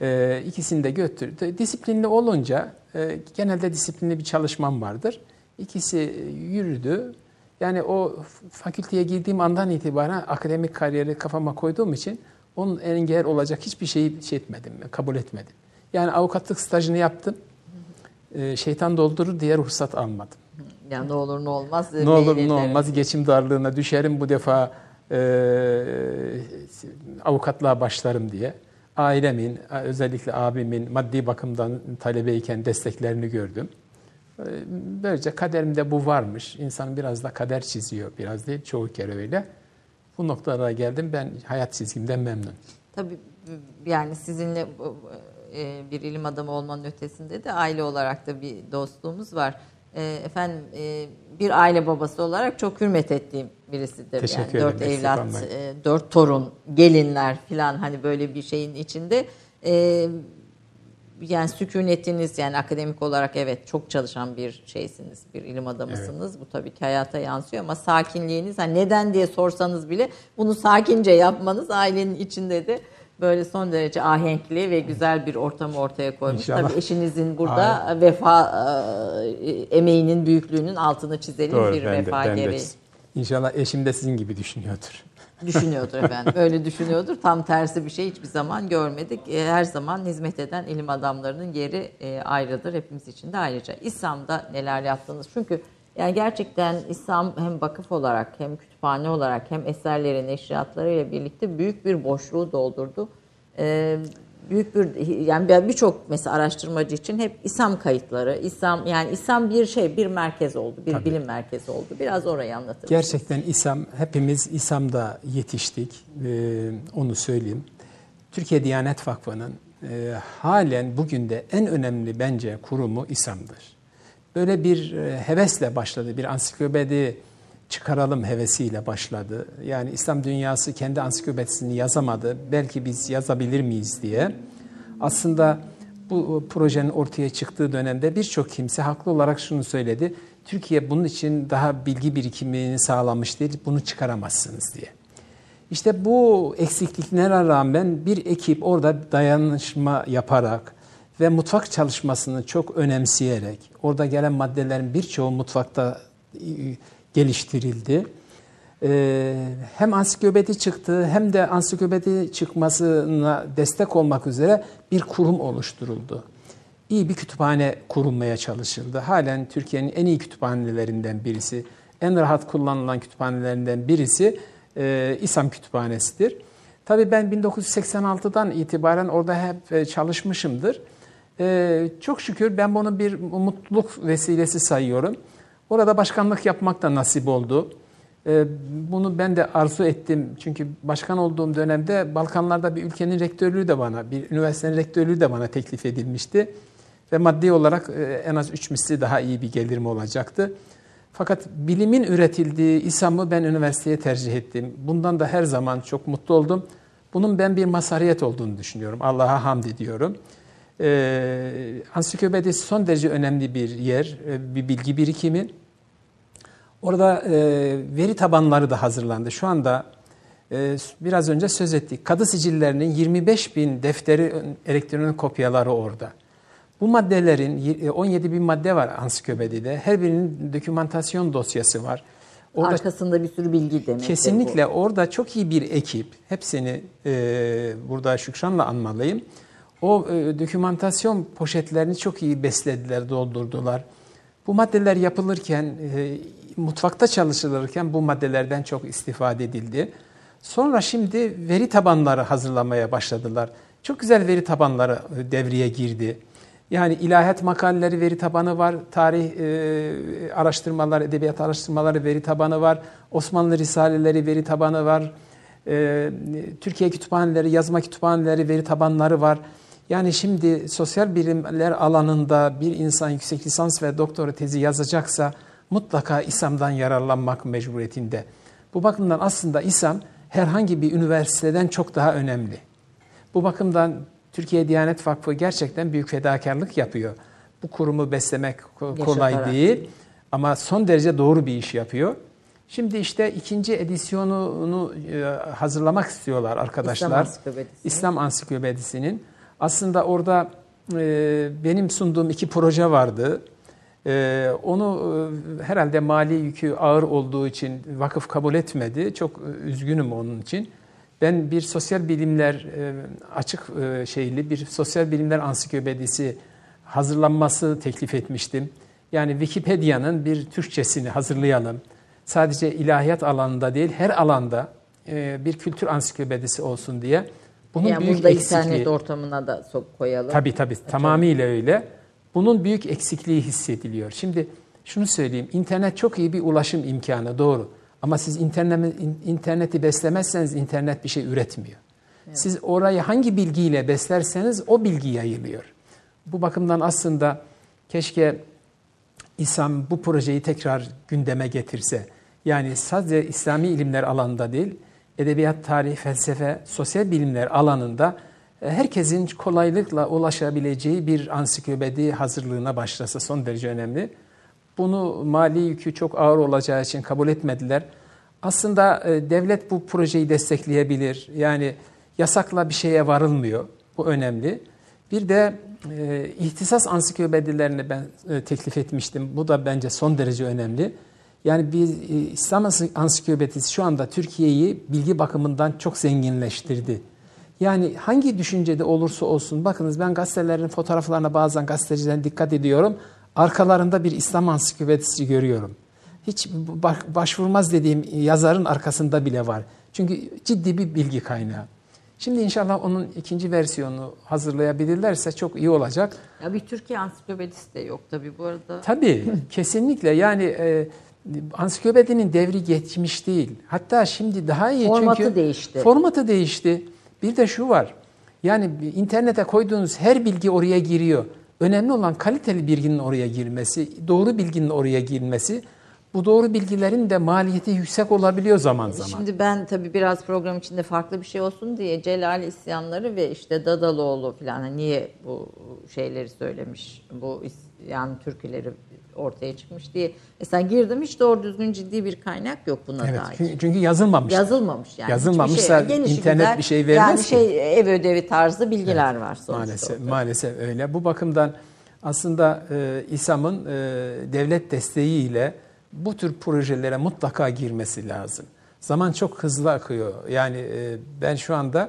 e, ikisini de götürdü. Disiplinli olunca e, genelde disiplinli bir çalışmam vardır. İkisi yürüdü. Yani o fakülteye girdiğim andan itibaren akademik kariyeri kafama koyduğum için onun engel olacak hiçbir şeyi şey etmedim, kabul etmedim. Yani avukatlık stajını yaptım. E, şeytan doldurur diye ruhsat almadım. Yani ne olur ne olmaz. Ne olur ne olmaz geçim darlığına düşerim bu defa e, avukatlığa başlarım diye. Ailemin, özellikle abimin maddi bakımdan talebeyken desteklerini gördüm. E, Böylece kaderimde bu varmış. İnsan biraz da kader çiziyor, biraz değil çoğu kere öyle. Bu noktalara geldim. Ben hayat çizgimden memnun. Tabii yani sizinle e, bir ilim adamı olmanın ötesinde de aile olarak da bir dostluğumuz var. E, Efendim e, bir aile babası olarak çok hürmet ettiğim birisidir. Teşekkür yani ederim, dört eksik evlat, e, dört torun, gelinler filan hani böyle bir şeyin içinde. E, yani sükunetiniz yani akademik olarak evet çok çalışan bir şeysiniz, bir ilim adamısınız. Bu tabii ki hayata yansıyor ama sakinliğiniz hani neden diye sorsanız bile bunu sakince yapmanız ailenin içinde de böyle son derece ahenkli ve güzel bir ortamı ortaya koymuş. İnşallah. Tabii eşinizin burada vefa e, emeğinin büyüklüğünün altını çizelim bir vefa gereği. İnşallah eşim de sizin gibi düşünüyordur. Düşünüyordur efendim. Öyle düşünüyordur. Tam tersi bir şey hiçbir zaman görmedik. E, Her zaman hizmet eden ilim adamlarının yeri e, ayrıdır. Hepimiz için de ayrıca. İslam'da neler yaptınız? Çünkü yani gerçekten İslam hem vakıf olarak hem kütüphane olarak hem eserleri, neşriyatlarıyla birlikte büyük bir boşluğu doldurdu. E, büyük bir yani birçok mesela araştırmacı için hep İslam kayıtları, İslam yani İslam bir şey, bir merkez oldu, bir Tabii. bilim merkezi oldu. Biraz orayı anlatır. Gerçekten İslam, hepimiz İslam'da yetiştik, ee, onu söyleyeyim. Türkiye Diyanet Vakfı'nın e, halen bugün de en önemli bence kurumu İslam'dır. Böyle bir e, hevesle başladı, bir ansiklopedi çıkaralım hevesiyle başladı. Yani İslam dünyası kendi ansiklopedisini yazamadı, belki biz yazabilir miyiz diye. Aslında bu projenin ortaya çıktığı dönemde birçok kimse haklı olarak şunu söyledi. Türkiye bunun için daha bilgi birikimini sağlamış değil, bunu çıkaramazsınız diye. İşte bu eksikliklere rağmen bir ekip orada dayanışma yaparak ve mutfak çalışmasını çok önemseyerek, orada gelen maddelerin birçoğu mutfakta e, geliştirildi. Ee, hem ansiklopedi çıktı hem de ansiklopedi çıkmasına destek olmak üzere bir kurum oluşturuldu. İyi bir kütüphane kurulmaya çalışıldı. Halen Türkiye'nin en iyi kütüphanelerinden birisi, en rahat kullanılan kütüphanelerinden birisi e, İSAM Kütüphanesi'dir. Tabii ben 1986'dan itibaren orada hep e, çalışmışımdır. E, çok şükür ben bunu bir mutluluk vesilesi sayıyorum. Orada başkanlık yapmak da nasip oldu. E, bunu ben de arzu ettim. Çünkü başkan olduğum dönemde Balkanlarda bir ülkenin rektörlüğü de bana, bir üniversitenin rektörlüğü de bana teklif edilmişti. Ve maddi olarak e, en az üç misli daha iyi bir gelirim olacaktı. Fakat bilimin üretildiği İSAM'ı ben üniversiteye tercih ettim. Bundan da her zaman çok mutlu oldum. Bunun ben bir masariyet olduğunu düşünüyorum. Allah'a hamd ediyorum. Ee, ansiklopedi son derece önemli bir yer, e, bir bilgi birikimi. Orada e, veri tabanları da hazırlandı. Şu anda e, biraz önce söz ettik. Kadı sicillerinin 25 bin defteri elektronik kopyaları orada. Bu maddelerin 17 e, bin madde var ansiklopedide. Her birinin dokümantasyon dosyası var. Orada Arkasında bir sürü bilgi demek. Kesinlikle bu. orada çok iyi bir ekip. Hepsini e, burada Şükran'la anmalıyım. O e, dokümantasyon poşetlerini çok iyi beslediler, doldurdular. Bu maddeler yapılırken, e, mutfakta çalışılırken bu maddelerden çok istifade edildi. Sonra şimdi veri tabanları hazırlamaya başladılar. Çok güzel veri tabanları e, devreye girdi. Yani ilahiyat makaleleri veri tabanı var, tarih e, araştırmaları, edebiyat araştırmaları veri tabanı var, Osmanlı risaleleri veri tabanı var, e, Türkiye kütüphaneleri, yazma kütüphaneleri veri tabanları var. Yani şimdi sosyal bilimler alanında bir insan yüksek lisans ve doktora tezi yazacaksa mutlaka İSAM'dan yararlanmak mecburiyetinde. Bu bakımdan aslında İSAM herhangi bir üniversiteden çok daha önemli. Bu bakımdan Türkiye Diyanet Vakfı gerçekten büyük fedakarlık yapıyor. Bu kurumu beslemek kolay Yaşatarak. değil ama son derece doğru bir iş yapıyor. Şimdi işte ikinci edisyonunu e, hazırlamak istiyorlar arkadaşlar. İslam Ansiklopedisi. İslam Ansiklopedisi'nin. Aslında orada e, benim sunduğum iki proje vardı. E, onu herhalde mali yükü ağır olduğu için vakıf kabul etmedi. Çok üzgünüm onun için. Ben bir sosyal bilimler e, açık e, şeyli bir sosyal bilimler ansiklopedisi hazırlanması teklif etmiştim. Yani Wikipedia'nın bir Türkçesini hazırlayalım. Sadece ilahiyat alanında değil her alanda e, bir kültür ansiklopedisi olsun diye. Bunun yani büyük burada eksikliği. internet ortamına da sok koyalım. Tabii tabii Açalım. tamamıyla öyle. Bunun büyük eksikliği hissediliyor. Şimdi şunu söyleyeyim. internet çok iyi bir ulaşım imkanı doğru. Ama siz interneti beslemezseniz internet bir şey üretmiyor. Evet. Siz orayı hangi bilgiyle beslerseniz o bilgi yayılıyor. Bu bakımdan aslında keşke İslam bu projeyi tekrar gündeme getirse. Yani sadece İslami ilimler alanında değil, edebiyat, tarih, felsefe, sosyal bilimler alanında e, herkesin kolaylıkla ulaşabileceği bir ansiklopedi hazırlığına başlasa son derece önemli. Bunu mali yükü çok ağır olacağı için kabul etmediler. Aslında e, devlet bu projeyi destekleyebilir. Yani yasakla bir şeye varılmıyor. Bu önemli. Bir de e, ihtisas ansiklopedilerini ben teklif etmiştim. Bu da bence son derece önemli. Yani bir e, İslam ansiklopedisi şu anda Türkiye'yi bilgi bakımından çok zenginleştirdi. Yani hangi düşüncede olursa olsun bakınız ben gazetelerin fotoğraflarına bazen gazeteciden dikkat ediyorum arkalarında bir İslam ansiklopedisi görüyorum. Hiç başvurmaz dediğim yazarın arkasında bile var. Çünkü ciddi bir bilgi kaynağı. Şimdi inşallah onun ikinci versiyonunu hazırlayabilirlerse çok iyi olacak. Ya bir Türkiye ansiklopedisi de yok tabii bu arada. Tabii kesinlikle yani e, ansiklopedinin devri geçmiş değil. Hatta şimdi daha iyi Formatı çünkü değişti. formatı değişti. Bir de şu var. Yani internete koyduğunuz her bilgi oraya giriyor. Önemli olan kaliteli bilginin oraya girmesi, doğru bilginin oraya girmesi. Bu doğru bilgilerin de maliyeti yüksek olabiliyor zaman zaman. Şimdi ben tabii biraz program içinde farklı bir şey olsun diye Celal isyanları ve işte Dadaloğlu falan hani niye bu şeyleri söylemiş, bu isyan türküleri ortaya çıkmış diye. Mesela girdim hiç doğru düzgün ciddi bir kaynak yok buna Evet, dair. çünkü, çünkü yazılmamış. Yazılmamış yani. Yazılmamışsa şey, internet gelişi bir şey güzel, vermez Yani ki. şey ev ödevi tarzı bilgiler var sonuçta. Maalesef, ortada. maalesef öyle. Bu bakımdan aslında e, İSAM'ın e, devlet desteğiyle bu tür projelere mutlaka girmesi lazım. Zaman çok hızlı akıyor. Yani e, ben şu anda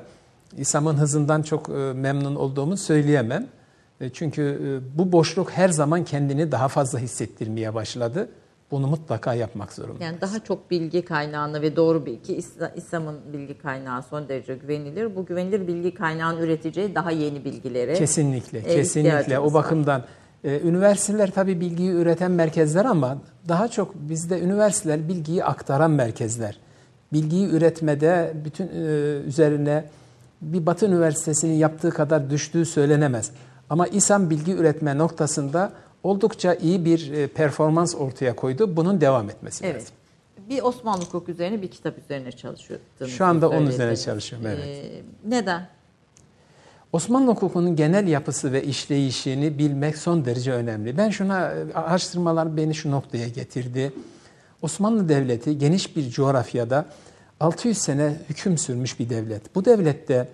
İSAM'ın hızından çok e, memnun olduğumu söyleyemem. E, çünkü e, bu boşluk her zaman kendini daha fazla hissettirmeye başladı. Bunu mutlaka yapmak zorunda. Yani daha çok bilgi kaynağını ve doğru bilgi İSAM'ın bilgi kaynağı son derece güvenilir. Bu güvenilir bilgi kaynağının üreteceği daha yeni bilgileri. Kesinlikle, e, kesinlikle. O bakımdan e, üniversiteler tabii bilgiyi üreten merkezler ama daha çok bizde üniversiteler bilgiyi aktaran merkezler. Bilgiyi üretmede bütün üzerine bir Batı Üniversitesi'nin yaptığı kadar düştüğü söylenemez. Ama İSAM bilgi üretme noktasında oldukça iyi bir e, performans ortaya koydu. Bunun devam etmesi Evet. lazım. Bir Osmanlı hukuk üzerine bir kitap üzerine çalışıyordunuz. Şu anda onun üzerine çalışıyorum, evet. Ee, neden? Osmanlı hukukunun genel yapısı ve işleyişini bilmek son derece önemli. Ben şuna araştırmalar beni şu noktaya getirdi. Osmanlı Devleti geniş bir coğrafyada 600 sene hüküm sürmüş bir devlet. Bu devlette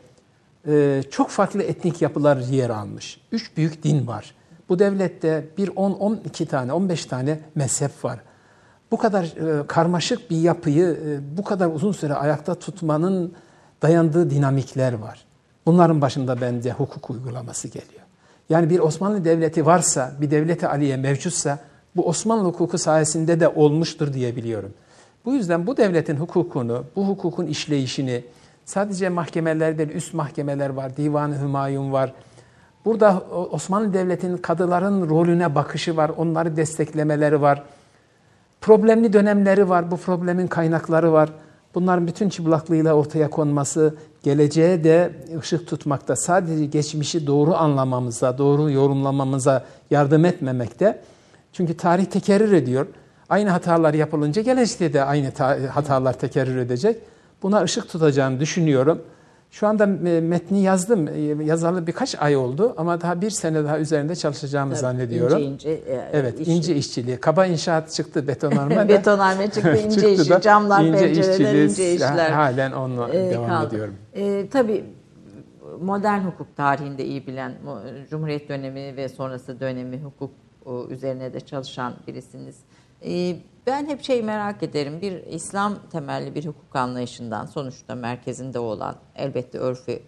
e, çok farklı etnik yapılar yer almış. Üç büyük din var. Bu devlette bir 10-12 tane, 15 tane mezhep var. Bu kadar e, karmaşık bir yapıyı e, bu kadar uzun süre ayakta tutmanın dayandığı dinamikler var. Bunların başında bence hukuk uygulaması geliyor. Yani bir Osmanlı Devleti varsa, bir devleti aliye mevcutsa bu Osmanlı hukuku sayesinde de olmuştur diyebiliyorum. Bu yüzden bu devletin hukukunu, bu hukukun işleyişini sadece mahkemeler değil, üst mahkemeler var, Divan-ı Hümayun var. Burada Osmanlı Devleti'nin kadıların rolüne bakışı var, onları desteklemeleri var. Problemli dönemleri var, bu problemin kaynakları var. Bunların bütün çıplaklığıyla ortaya konması, geleceğe de ışık tutmakta, sadece geçmişi doğru anlamamıza, doğru yorumlamamıza yardım etmemekte. Çünkü tarih tekerrür ediyor. Aynı hatalar yapılınca gelecekte de aynı hatalar tekerrür edecek. Buna ışık tutacağını düşünüyorum. Şu anda metni yazdım. Yazalı birkaç ay oldu ama daha bir sene daha üzerinde çalışacağımı Tabii, zannediyorum. İnce ince. e, Evet, iş- ince işçiliği. Kaba inşaat çıktı, betonarme. Betonarme çıktı, ince Çıktı işi, da camlar, ince pencereler, ince işler. Halen onunla e, devam kaldı. ediyorum. E, tabii modern hukuk tarihinde iyi bilen, Cumhuriyet dönemi ve sonrası dönemi hukuk üzerine de çalışan birisiniz. E, ben hep şey merak ederim, bir İslam temelli bir hukuk anlayışından sonuçta merkezinde olan, elbette örfü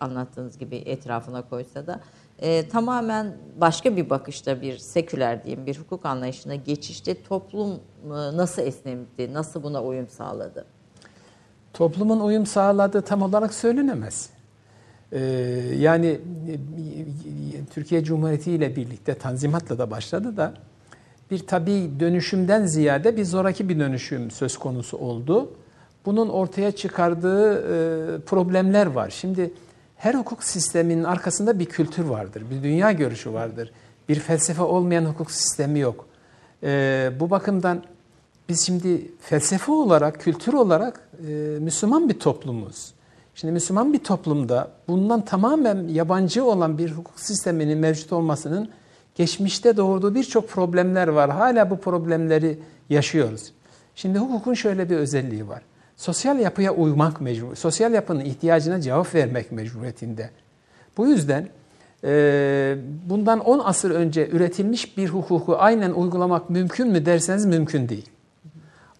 anlattığınız gibi etrafına koysa da e, tamamen başka bir bakışta bir seküler diyeyim bir hukuk anlayışına geçişte toplum e, nasıl esnemdi, nasıl buna uyum sağladı? Toplumun uyum sağladığı tam olarak söylenemez. Ee, yani e, Türkiye Cumhuriyeti ile birlikte Tanzimat'la da başladı da bir tabi dönüşümden ziyade bir zoraki bir dönüşüm söz konusu oldu. Bunun ortaya çıkardığı e, problemler var. Şimdi her hukuk sisteminin arkasında bir kültür vardır, bir dünya görüşü vardır. Bir felsefe olmayan hukuk sistemi yok. Ee, bu bakımdan biz şimdi felsefe olarak, kültür olarak e, Müslüman bir toplumuz. Şimdi Müslüman bir toplumda bundan tamamen yabancı olan bir hukuk sisteminin mevcut olmasının geçmişte doğurduğu birçok problemler var. Hala bu problemleri yaşıyoruz. Şimdi hukukun şöyle bir özelliği var. Sosyal yapıya uymak mecbur, sosyal yapının ihtiyacına cevap vermek mecburiyetinde. Bu yüzden e, bundan 10 asır önce üretilmiş bir hukuku aynen uygulamak mümkün mü derseniz mümkün değil.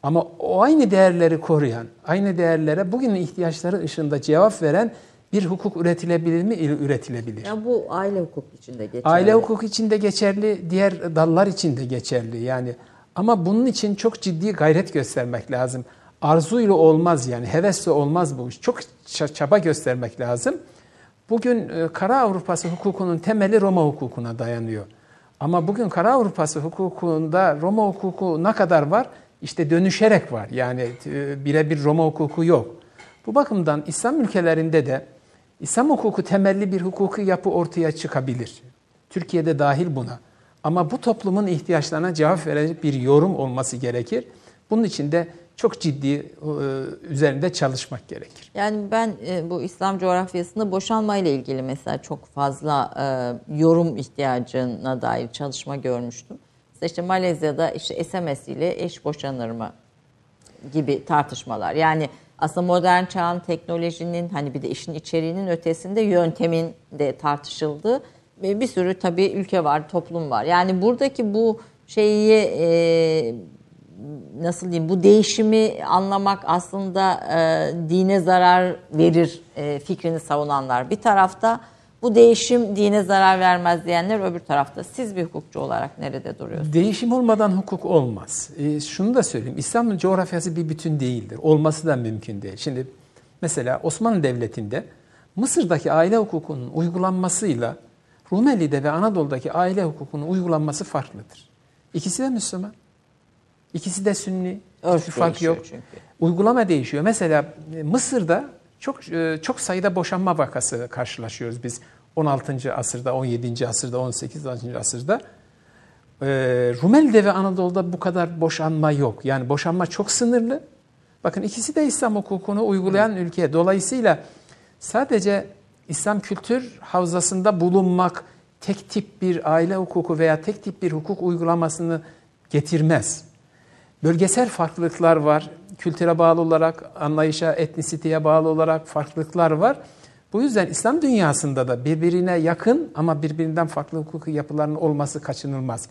Ama o aynı değerleri koruyan, aynı değerlere bugünün ihtiyaçları ışığında cevap veren bir hukuk üretilebilir mi? Üretilebilir. Ya bu aile hukuk içinde geçerli. Aile hukuku için de geçerli, diğer dallar için de geçerli. Yani ama bunun için çok ciddi gayret göstermek lazım. arzuyla olmaz yani hevesle olmaz bu iş. Çok çaba göstermek lazım. Bugün e, Kara Avrupası hukukunun temeli Roma hukukuna dayanıyor. Ama bugün Kara Avrupası hukukunda Roma hukuku ne kadar var? İşte dönüşerek var. Yani e, birebir Roma hukuku yok. Bu bakımdan İslam ülkelerinde de İslam hukuku temelli bir hukuki yapı ortaya çıkabilir. Türkiye'de dahil buna. Ama bu toplumun ihtiyaçlarına cevap verecek bir yorum olması gerekir. Bunun için de çok ciddi e, üzerinde çalışmak gerekir. Yani ben e, bu İslam coğrafyasında boşanma ile ilgili mesela çok fazla e, yorum ihtiyacına dair çalışma görmüştüm. Mesela işte Malezya'da işte SMS ile eş boşanır mı gibi tartışmalar. Yani aslında modern çağın teknolojinin hani bir de işin içeriğinin ötesinde yöntemin de tartışıldığı bir sürü tabii ülke var, toplum var. Yani buradaki bu şeyi e, nasıl diyeyim bu değişimi anlamak aslında e, dine zarar verir e, fikrini savunanlar. Bir tarafta bu değişim dine zarar vermez diyenler öbür tarafta. Siz bir hukukçu olarak nerede duruyorsunuz? Değişim olmadan hukuk olmaz. E, şunu da söyleyeyim. İslam'ın coğrafyası bir bütün değildir. Olması da mümkün değil. Şimdi mesela Osmanlı Devleti'nde Mısır'daki aile hukukunun uygulanmasıyla Rumeli'de ve Anadolu'daki aile hukukunun uygulanması farklıdır. İkisi de Müslüman. İkisi de Sünni. Örf fark yok. Çünkü. Uygulama değişiyor. Mesela e, Mısır'da çok e, çok sayıda boşanma vakası karşılaşıyoruz biz 16. asırda, 17. asırda, 18. asırda. Ee, Rumeli'de ve Anadolu'da bu kadar boşanma yok. Yani boşanma çok sınırlı. Bakın ikisi de İslam hukukunu uygulayan ülke. Dolayısıyla sadece İslam kültür havzasında bulunmak tek tip bir aile hukuku veya tek tip bir hukuk uygulamasını getirmez. Bölgesel farklılıklar var. Kültüre bağlı olarak, anlayışa, etnisiteye bağlı olarak farklılıklar var. Bu yüzden İslam dünyasında da birbirine yakın ama birbirinden farklı hukuki yapıların olması kaçınılmaz.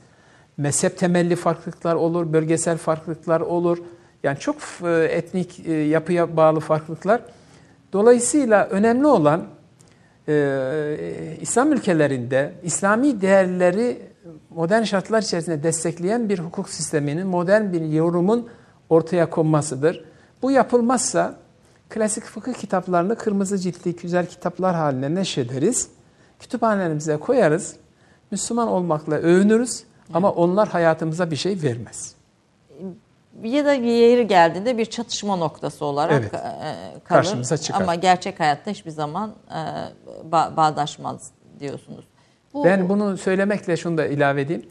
Mezhep temelli farklılıklar olur, bölgesel farklılıklar olur. Yani çok e, etnik e, yapıya bağlı farklılıklar. Dolayısıyla önemli olan e, İslam ülkelerinde İslami değerleri modern şartlar içerisinde destekleyen bir hukuk sisteminin, modern bir yorumun ortaya konmasıdır. Bu yapılmazsa klasik fıkıh kitaplarını kırmızı ciltli güzel kitaplar haline neşrederiz. Kütüphanelerimize koyarız. Müslüman olmakla övünürüz ama onlar hayatımıza bir şey vermez. Ya da yeri geldiğinde bir çatışma noktası olarak evet. E, kalır. Karşımıza çıkar. Ama gerçek hayatta hiçbir zaman e, bağdaşmaz diyorsunuz. Bu... Ben bunu söylemekle şunu da ilave edeyim.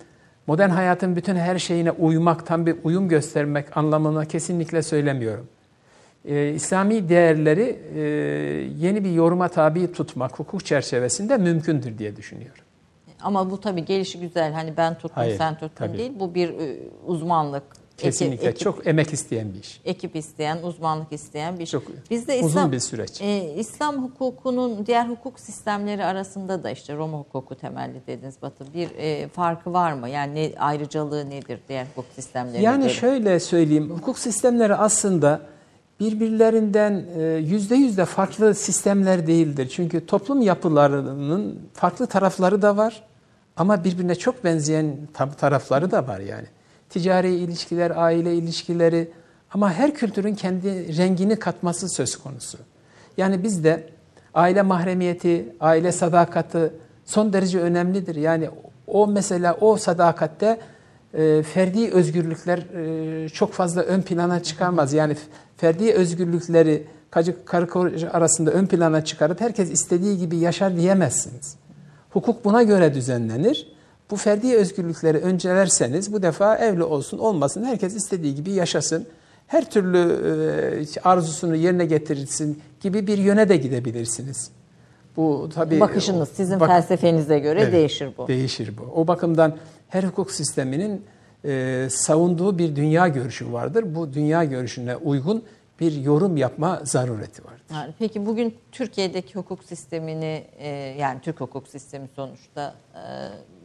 Modern hayatın bütün her şeyine uymak, tam bir uyum göstermek anlamına kesinlikle söylemiyorum. Ee, İslami değerleri e, yeni bir yoruma tabi tutmak hukuk çerçevesinde mümkündür diye düşünüyorum. Ama bu tabii gelişi güzel. Hani ben tuttum Hayır, sen tuttun tabii. değil. Bu bir e, uzmanlık, Kesinlikle ekip, çok emek isteyen bir iş. Ekip isteyen, uzmanlık isteyen bir iş. Çok Bizde uzun İslam, bir süreç. E, İslam hukukunun diğer hukuk sistemleri arasında da işte Roma hukuku temelli dediniz Batı. Bir e, farkı var mı? Yani ne, ayrıcalığı nedir diğer hukuk sistemleri? Yani göre? şöyle söyleyeyim. Hukuk sistemleri aslında birbirlerinden e, yüzde yüzde farklı sistemler değildir. Çünkü toplum yapılarının farklı tarafları da var. Ama birbirine çok benzeyen tarafları da var yani ticari ilişkiler, aile ilişkileri ama her kültürün kendi rengini katması söz konusu. Yani bizde aile mahremiyeti, aile sadakati son derece önemlidir. Yani o mesela o sadakatte e, ferdi özgürlükler e, çok fazla ön plana çıkarmaz. Yani ferdi özgürlükleri karı koca arasında ön plana çıkarıp herkes istediği gibi yaşar diyemezsiniz. Hukuk buna göre düzenlenir. Bu ferdi özgürlükleri öncelerseniz bu defa evli olsun olmasın herkes istediği gibi yaşasın. Her türlü e, arzusunu yerine getirsin gibi bir yöne de gidebilirsiniz. Bu tabii bakışınız sizin bak, felsefenize göre evet, değişir bu. Değişir bu. O bakımdan her hukuk sisteminin e, savunduğu bir dünya görüşü vardır. Bu dünya görüşüne uygun bir yorum yapma zarureti vardır. Yani peki bugün Türkiye'deki hukuk sistemini e, yani Türk hukuk sistemi sonuçta e,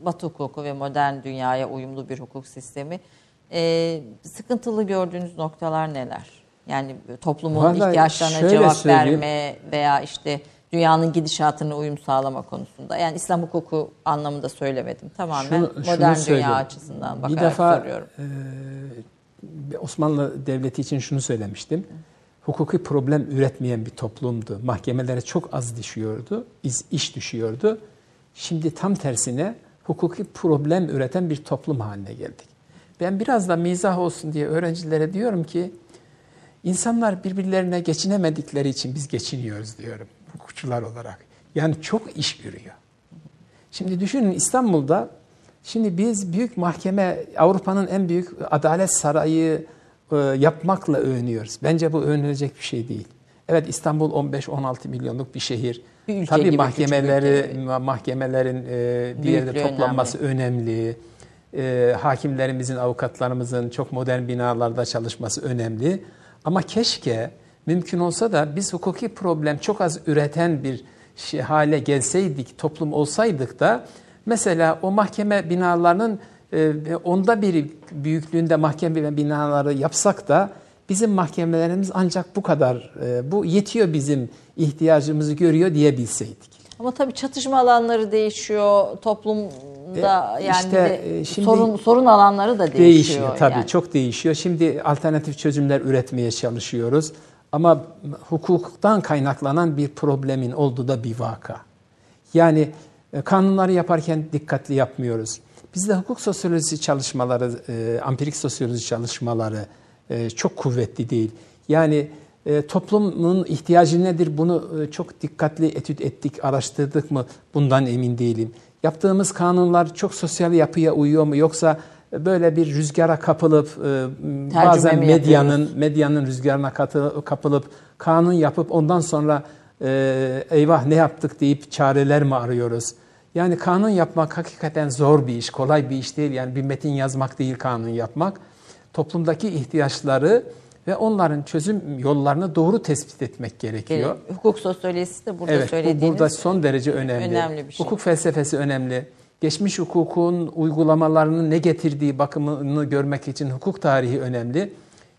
Batı hukuku ve modern dünyaya uyumlu bir hukuk sistemi. E, sıkıntılı gördüğünüz noktalar neler? Yani toplumun Vallahi ihtiyaçlarına cevap verme veya işte dünyanın gidişatına uyum sağlama konusunda. Yani İslam hukuku anlamında söylemedim. Tamamen şunu, modern şunu dünya açısından bakarak bir defa, soruyorum. E, Osmanlı Devleti için şunu söylemiştim. Hukuki problem üretmeyen bir toplumdu. Mahkemelere çok az düşüyordu, iş düşüyordu. Şimdi tam tersine hukuki problem üreten bir toplum haline geldik. Ben biraz da mizah olsun diye öğrencilere diyorum ki insanlar birbirlerine geçinemedikleri için biz geçiniyoruz diyorum hukukçular olarak. Yani çok iş görüyor. Şimdi düşünün İstanbul'da şimdi biz büyük mahkeme Avrupa'nın en büyük adalet sarayı e, yapmakla övünüyoruz. Bence bu övünülecek bir şey değil. Evet İstanbul 15-16 milyonluk bir şehir. Bir Tabii mahkemeleri mahkemelerin e, bir yerde toplanması önemli. önemli. E, hakimlerimizin, avukatlarımızın çok modern binalarda çalışması önemli. Ama keşke mümkün olsa da biz hukuki problem çok az üreten bir şey, hale gelseydik, toplum olsaydık da mesela o mahkeme binalarının e, onda bir büyüklüğünde mahkeme binaları yapsak da bizim mahkemelerimiz ancak bu kadar, e, bu yetiyor bizim ihtiyacımızı görüyor diyebilseydik. Ama tabii çatışma alanları değişiyor, toplumda e, yani işte, de e, şimdi sorun sorun alanları da değişiyor. Değişiyor tabii yani. çok değişiyor. Şimdi alternatif çözümler üretmeye çalışıyoruz. Ama hukuktan kaynaklanan bir problemin olduğu da bir vaka. Yani e, kanunları yaparken dikkatli yapmıyoruz. Bizde hukuk sosyolojisi çalışmaları, e, ampirik sosyoloji çalışmaları e, çok kuvvetli değil. Yani toplumun ihtiyacı nedir bunu çok dikkatli etüt ettik, araştırdık mı bundan emin değilim. Yaptığımız kanunlar çok sosyal yapıya uyuyor mu yoksa böyle bir rüzgara kapılıp e, bazen medyanın medyanın rüzgarına kapılıp kanun yapıp ondan sonra e, eyvah ne yaptık deyip çareler mi arıyoruz? Yani kanun yapmak hakikaten zor bir iş, kolay bir iş değil. Yani bir metin yazmak değil kanun yapmak. Toplumdaki ihtiyaçları ve onların çözüm yollarını doğru tespit etmek gerekiyor. Hukuk sosyolojisi de burada evet, söylediğiniz bu burada son derece önemli. önemli bir şey. Hukuk felsefesi önemli geçmiş hukukun uygulamalarının ne getirdiği bakımını görmek için hukuk tarihi önemli.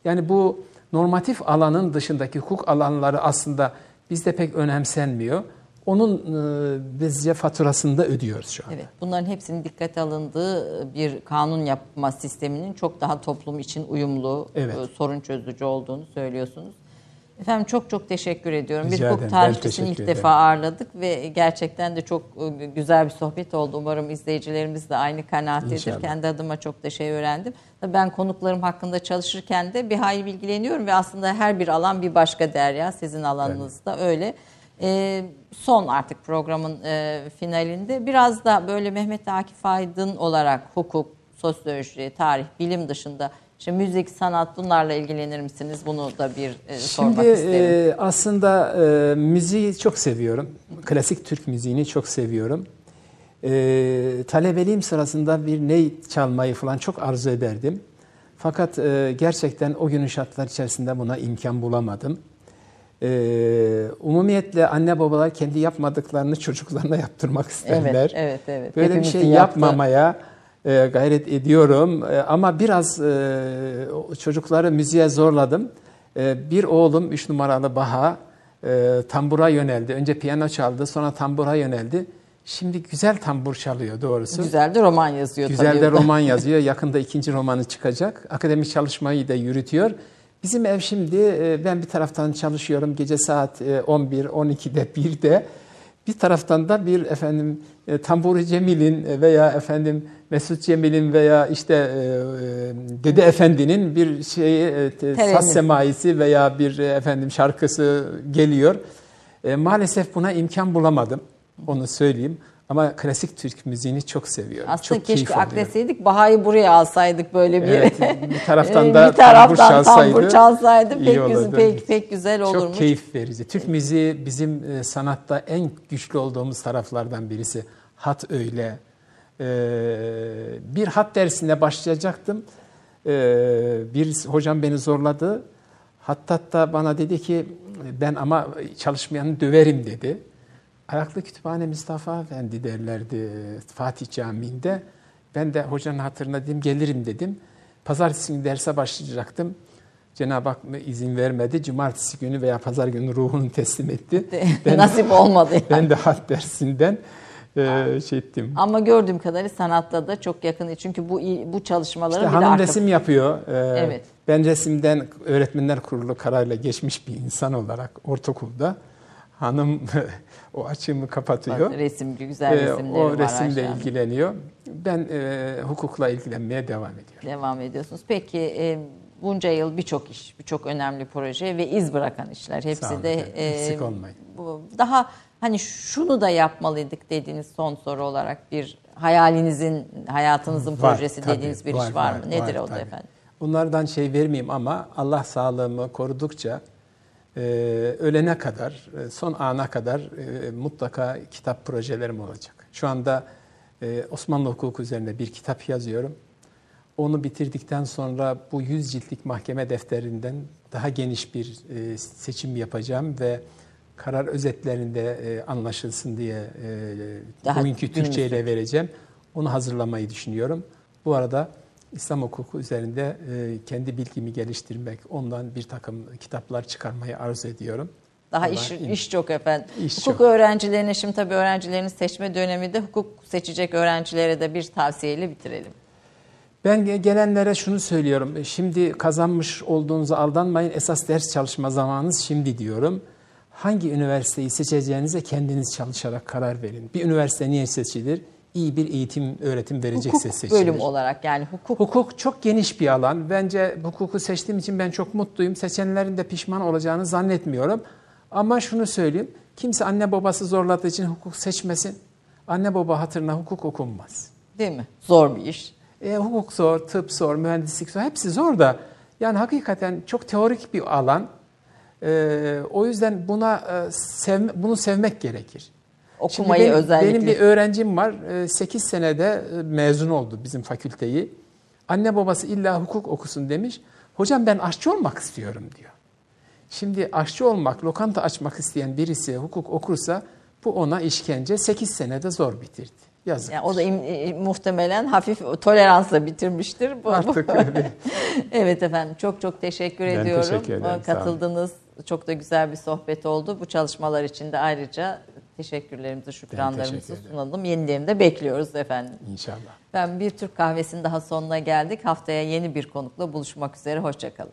Yani bu normatif alanın dışındaki hukuk alanları aslında bizde pek önemsenmiyor. Onun e, bizce faturasını da ödüyoruz şu anda. Evet, bunların hepsinin dikkate alındığı bir kanun yapma sisteminin çok daha toplum için uyumlu, evet. E, sorun çözücü olduğunu söylüyorsunuz. Efendim çok çok teşekkür ediyorum. Rica bir hukuk tarihçisini ilk ederim. defa ağırladık ve gerçekten de çok e, güzel bir sohbet oldu. Umarım izleyicilerimiz de aynı kanaattedir. Kendi adıma çok da şey öğrendim. Ben konuklarım hakkında çalışırken de bir hayli bilgileniyorum ve aslında her bir alan bir başka derya. Sizin alanınızda evet. öyle. E, son artık programın e, finalinde biraz da böyle Mehmet Akif Aydın olarak hukuk, sosyoloji, tarih, bilim dışında Şimdi müzik, sanat bunlarla ilgilenir misiniz? Bunu da bir e, sormak Şimdi, isterim. Şimdi e, aslında e, müziği çok seviyorum. Klasik Türk müziğini çok seviyorum. E, talebeliğim sırasında bir ney çalmayı falan çok arzu ederdim. Fakat e, gerçekten o günün şartlar içerisinde buna imkan bulamadım. E, umumiyetle anne babalar kendi yapmadıklarını çocuklarına yaptırmak isterler. Evet, evet, evet. Böyle Hepimizin bir şey yaptı. yapmamaya e, gayret ediyorum. E, ama biraz e, çocukları müziğe zorladım. E, bir oğlum üç numaralı Baha e, tambura yöneldi. Önce piyano çaldı sonra tambura yöneldi. Şimdi güzel tambur çalıyor doğrusu. Güzel de roman yazıyor Güzel tabii. de roman yazıyor. Yakında ikinci romanı çıkacak. Akademik çalışmayı da yürütüyor. Bizim ev şimdi e, ben bir taraftan çalışıyorum gece saat 11, 12'de, 1'de. Bir taraftan da bir efendim e, Tamburi Cemil'in veya efendim Mesut Cemil'in veya işte e, e Dede Efendi'nin bir şeyi e, saz semaisi veya bir e, efendim şarkısı geliyor. E, maalesef buna imkan bulamadım. Onu söyleyeyim. Ama klasik Türk müziğini çok seviyorum. Aslında çok keşke akleseydik Baha'yı buraya alsaydık böyle bir. Evet, bir taraftan da bir taraftan tambur çalsaydı. Tambur çalsaydı pek, güzel, pek, pek güzel olurmuş. Çok keyif verici. Türk müziği bizim e, sanatta en güçlü olduğumuz taraflardan birisi. Hat öyle. Ee, bir hat dersine başlayacaktım. Ee, bir hocam beni zorladı. Hatta da bana dedi ki ben ama çalışmayanı döverim dedi. Ayaklı Kütüphane Mustafa Efendi derlerdi Fatih Camii'nde. Ben de hocanın hatırına dedim gelirim dedim. Pazartesi günü derse başlayacaktım. Cenab-ı Hak izin vermedi. Cumartesi günü veya pazar günü ruhunu teslim etti. Ben Nasip olmadı. Yani. Ben de hat dersinden e, şey ettim. Ama gördüğüm kadarıyla sanatta da çok yakın. Çünkü bu bu çalışmaların İşte bir de hanım arka- resim yapıyor. Ee, Evet. Ben resimden öğretmenler kurulu kararıyla geçmiş bir insan olarak ortaokulda hanım o açığımı kapatıyor. resimci güzel Ee, resimleri o var resimle Hanım. ilgileniyor. Ben e, hukukla ilgilenmeye devam ediyorum. Devam ediyorsunuz. Peki e, bunca yıl birçok iş, birçok önemli proje ve iz bırakan işler. Hepsi olun de efendim, eksik olmayın. bu, daha hani şunu da yapmalıydık dediğiniz son soru olarak bir hayalinizin, hayatınızın Var, projesi tabii, dediğiniz bir iş var, mı? Nedir o da tabii. efendim? Bunlardan şey vermeyeyim ama Allah sağlığımı korudukça e, ölene kadar, e, son ana kadar e, mutlaka kitap projelerim olacak. Şu anda e, Osmanlı hukuku üzerine bir kitap yazıyorum. Onu bitirdikten sonra bu 100 ciltlik mahkeme defterinden daha geniş bir e, seçim yapacağım ve karar özetlerinde e, anlaşılsın diye e, Daha bugünkü Türkçe ile vereceğim. Onu hazırlamayı düşünüyorum. Bu arada İslam hukuku üzerinde e, kendi bilgimi geliştirmek, ondan bir takım kitaplar çıkarmayı arzu ediyorum. Daha iş, iş çok efendim. İş hukuk çok. öğrencilerine şimdi tabii öğrencilerin seçme döneminde hukuk seçecek öğrencilere de bir tavsiyeyle bitirelim. Ben ge- gelenlere şunu söylüyorum. Şimdi kazanmış olduğunuza aldanmayın. Esas ders çalışma zamanınız şimdi diyorum. Hangi üniversiteyi seçeceğinize kendiniz çalışarak karar verin. Bir üniversite niye seçilir? İyi bir eğitim, öğretim verecekse Hukuk seçilir. bölüm olarak yani hukuk Hukuk çok geniş bir alan. Bence hukuku seçtiğim için ben çok mutluyum. Seçenlerin de pişman olacağını zannetmiyorum. Ama şunu söyleyeyim. Kimse anne babası zorladığı için hukuk seçmesin. Anne baba hatırına hukuk okunmaz. değil mi? Zor bir iş. E, hukuk zor, tıp zor, mühendislik zor. Hepsi zor da. Yani hakikaten çok teorik bir alan. E, o yüzden buna e, sevme- bunu sevmek gerekir. Okumayı benim, özellikle. Benim bir öğrencim var. 8 senede e, mezun oldu bizim fakülteyi. Anne babası illa hukuk okusun demiş. Hocam ben aşçı olmak istiyorum diyor. Şimdi aşçı olmak, lokanta açmak isteyen birisi hukuk okursa bu ona işkence 8 senede zor bitirdi. Yazık. Yani o da im- e, muhtemelen hafif toleransla bitirmiştir. Bu, Artık bu- öyle. evet efendim çok çok teşekkür Ben ediyorum. teşekkür ederim. Katıldınız. Çok da güzel bir sohbet oldu. Bu çalışmalar için de ayrıca teşekkürlerimizi, şükranlarımızı teşekkür sunalım. Yenilerini de bekliyoruz efendim. İnşallah. Ben bir Türk kahvesinin daha sonuna geldik. Haftaya yeni bir konukla buluşmak üzere. Hoşçakalın.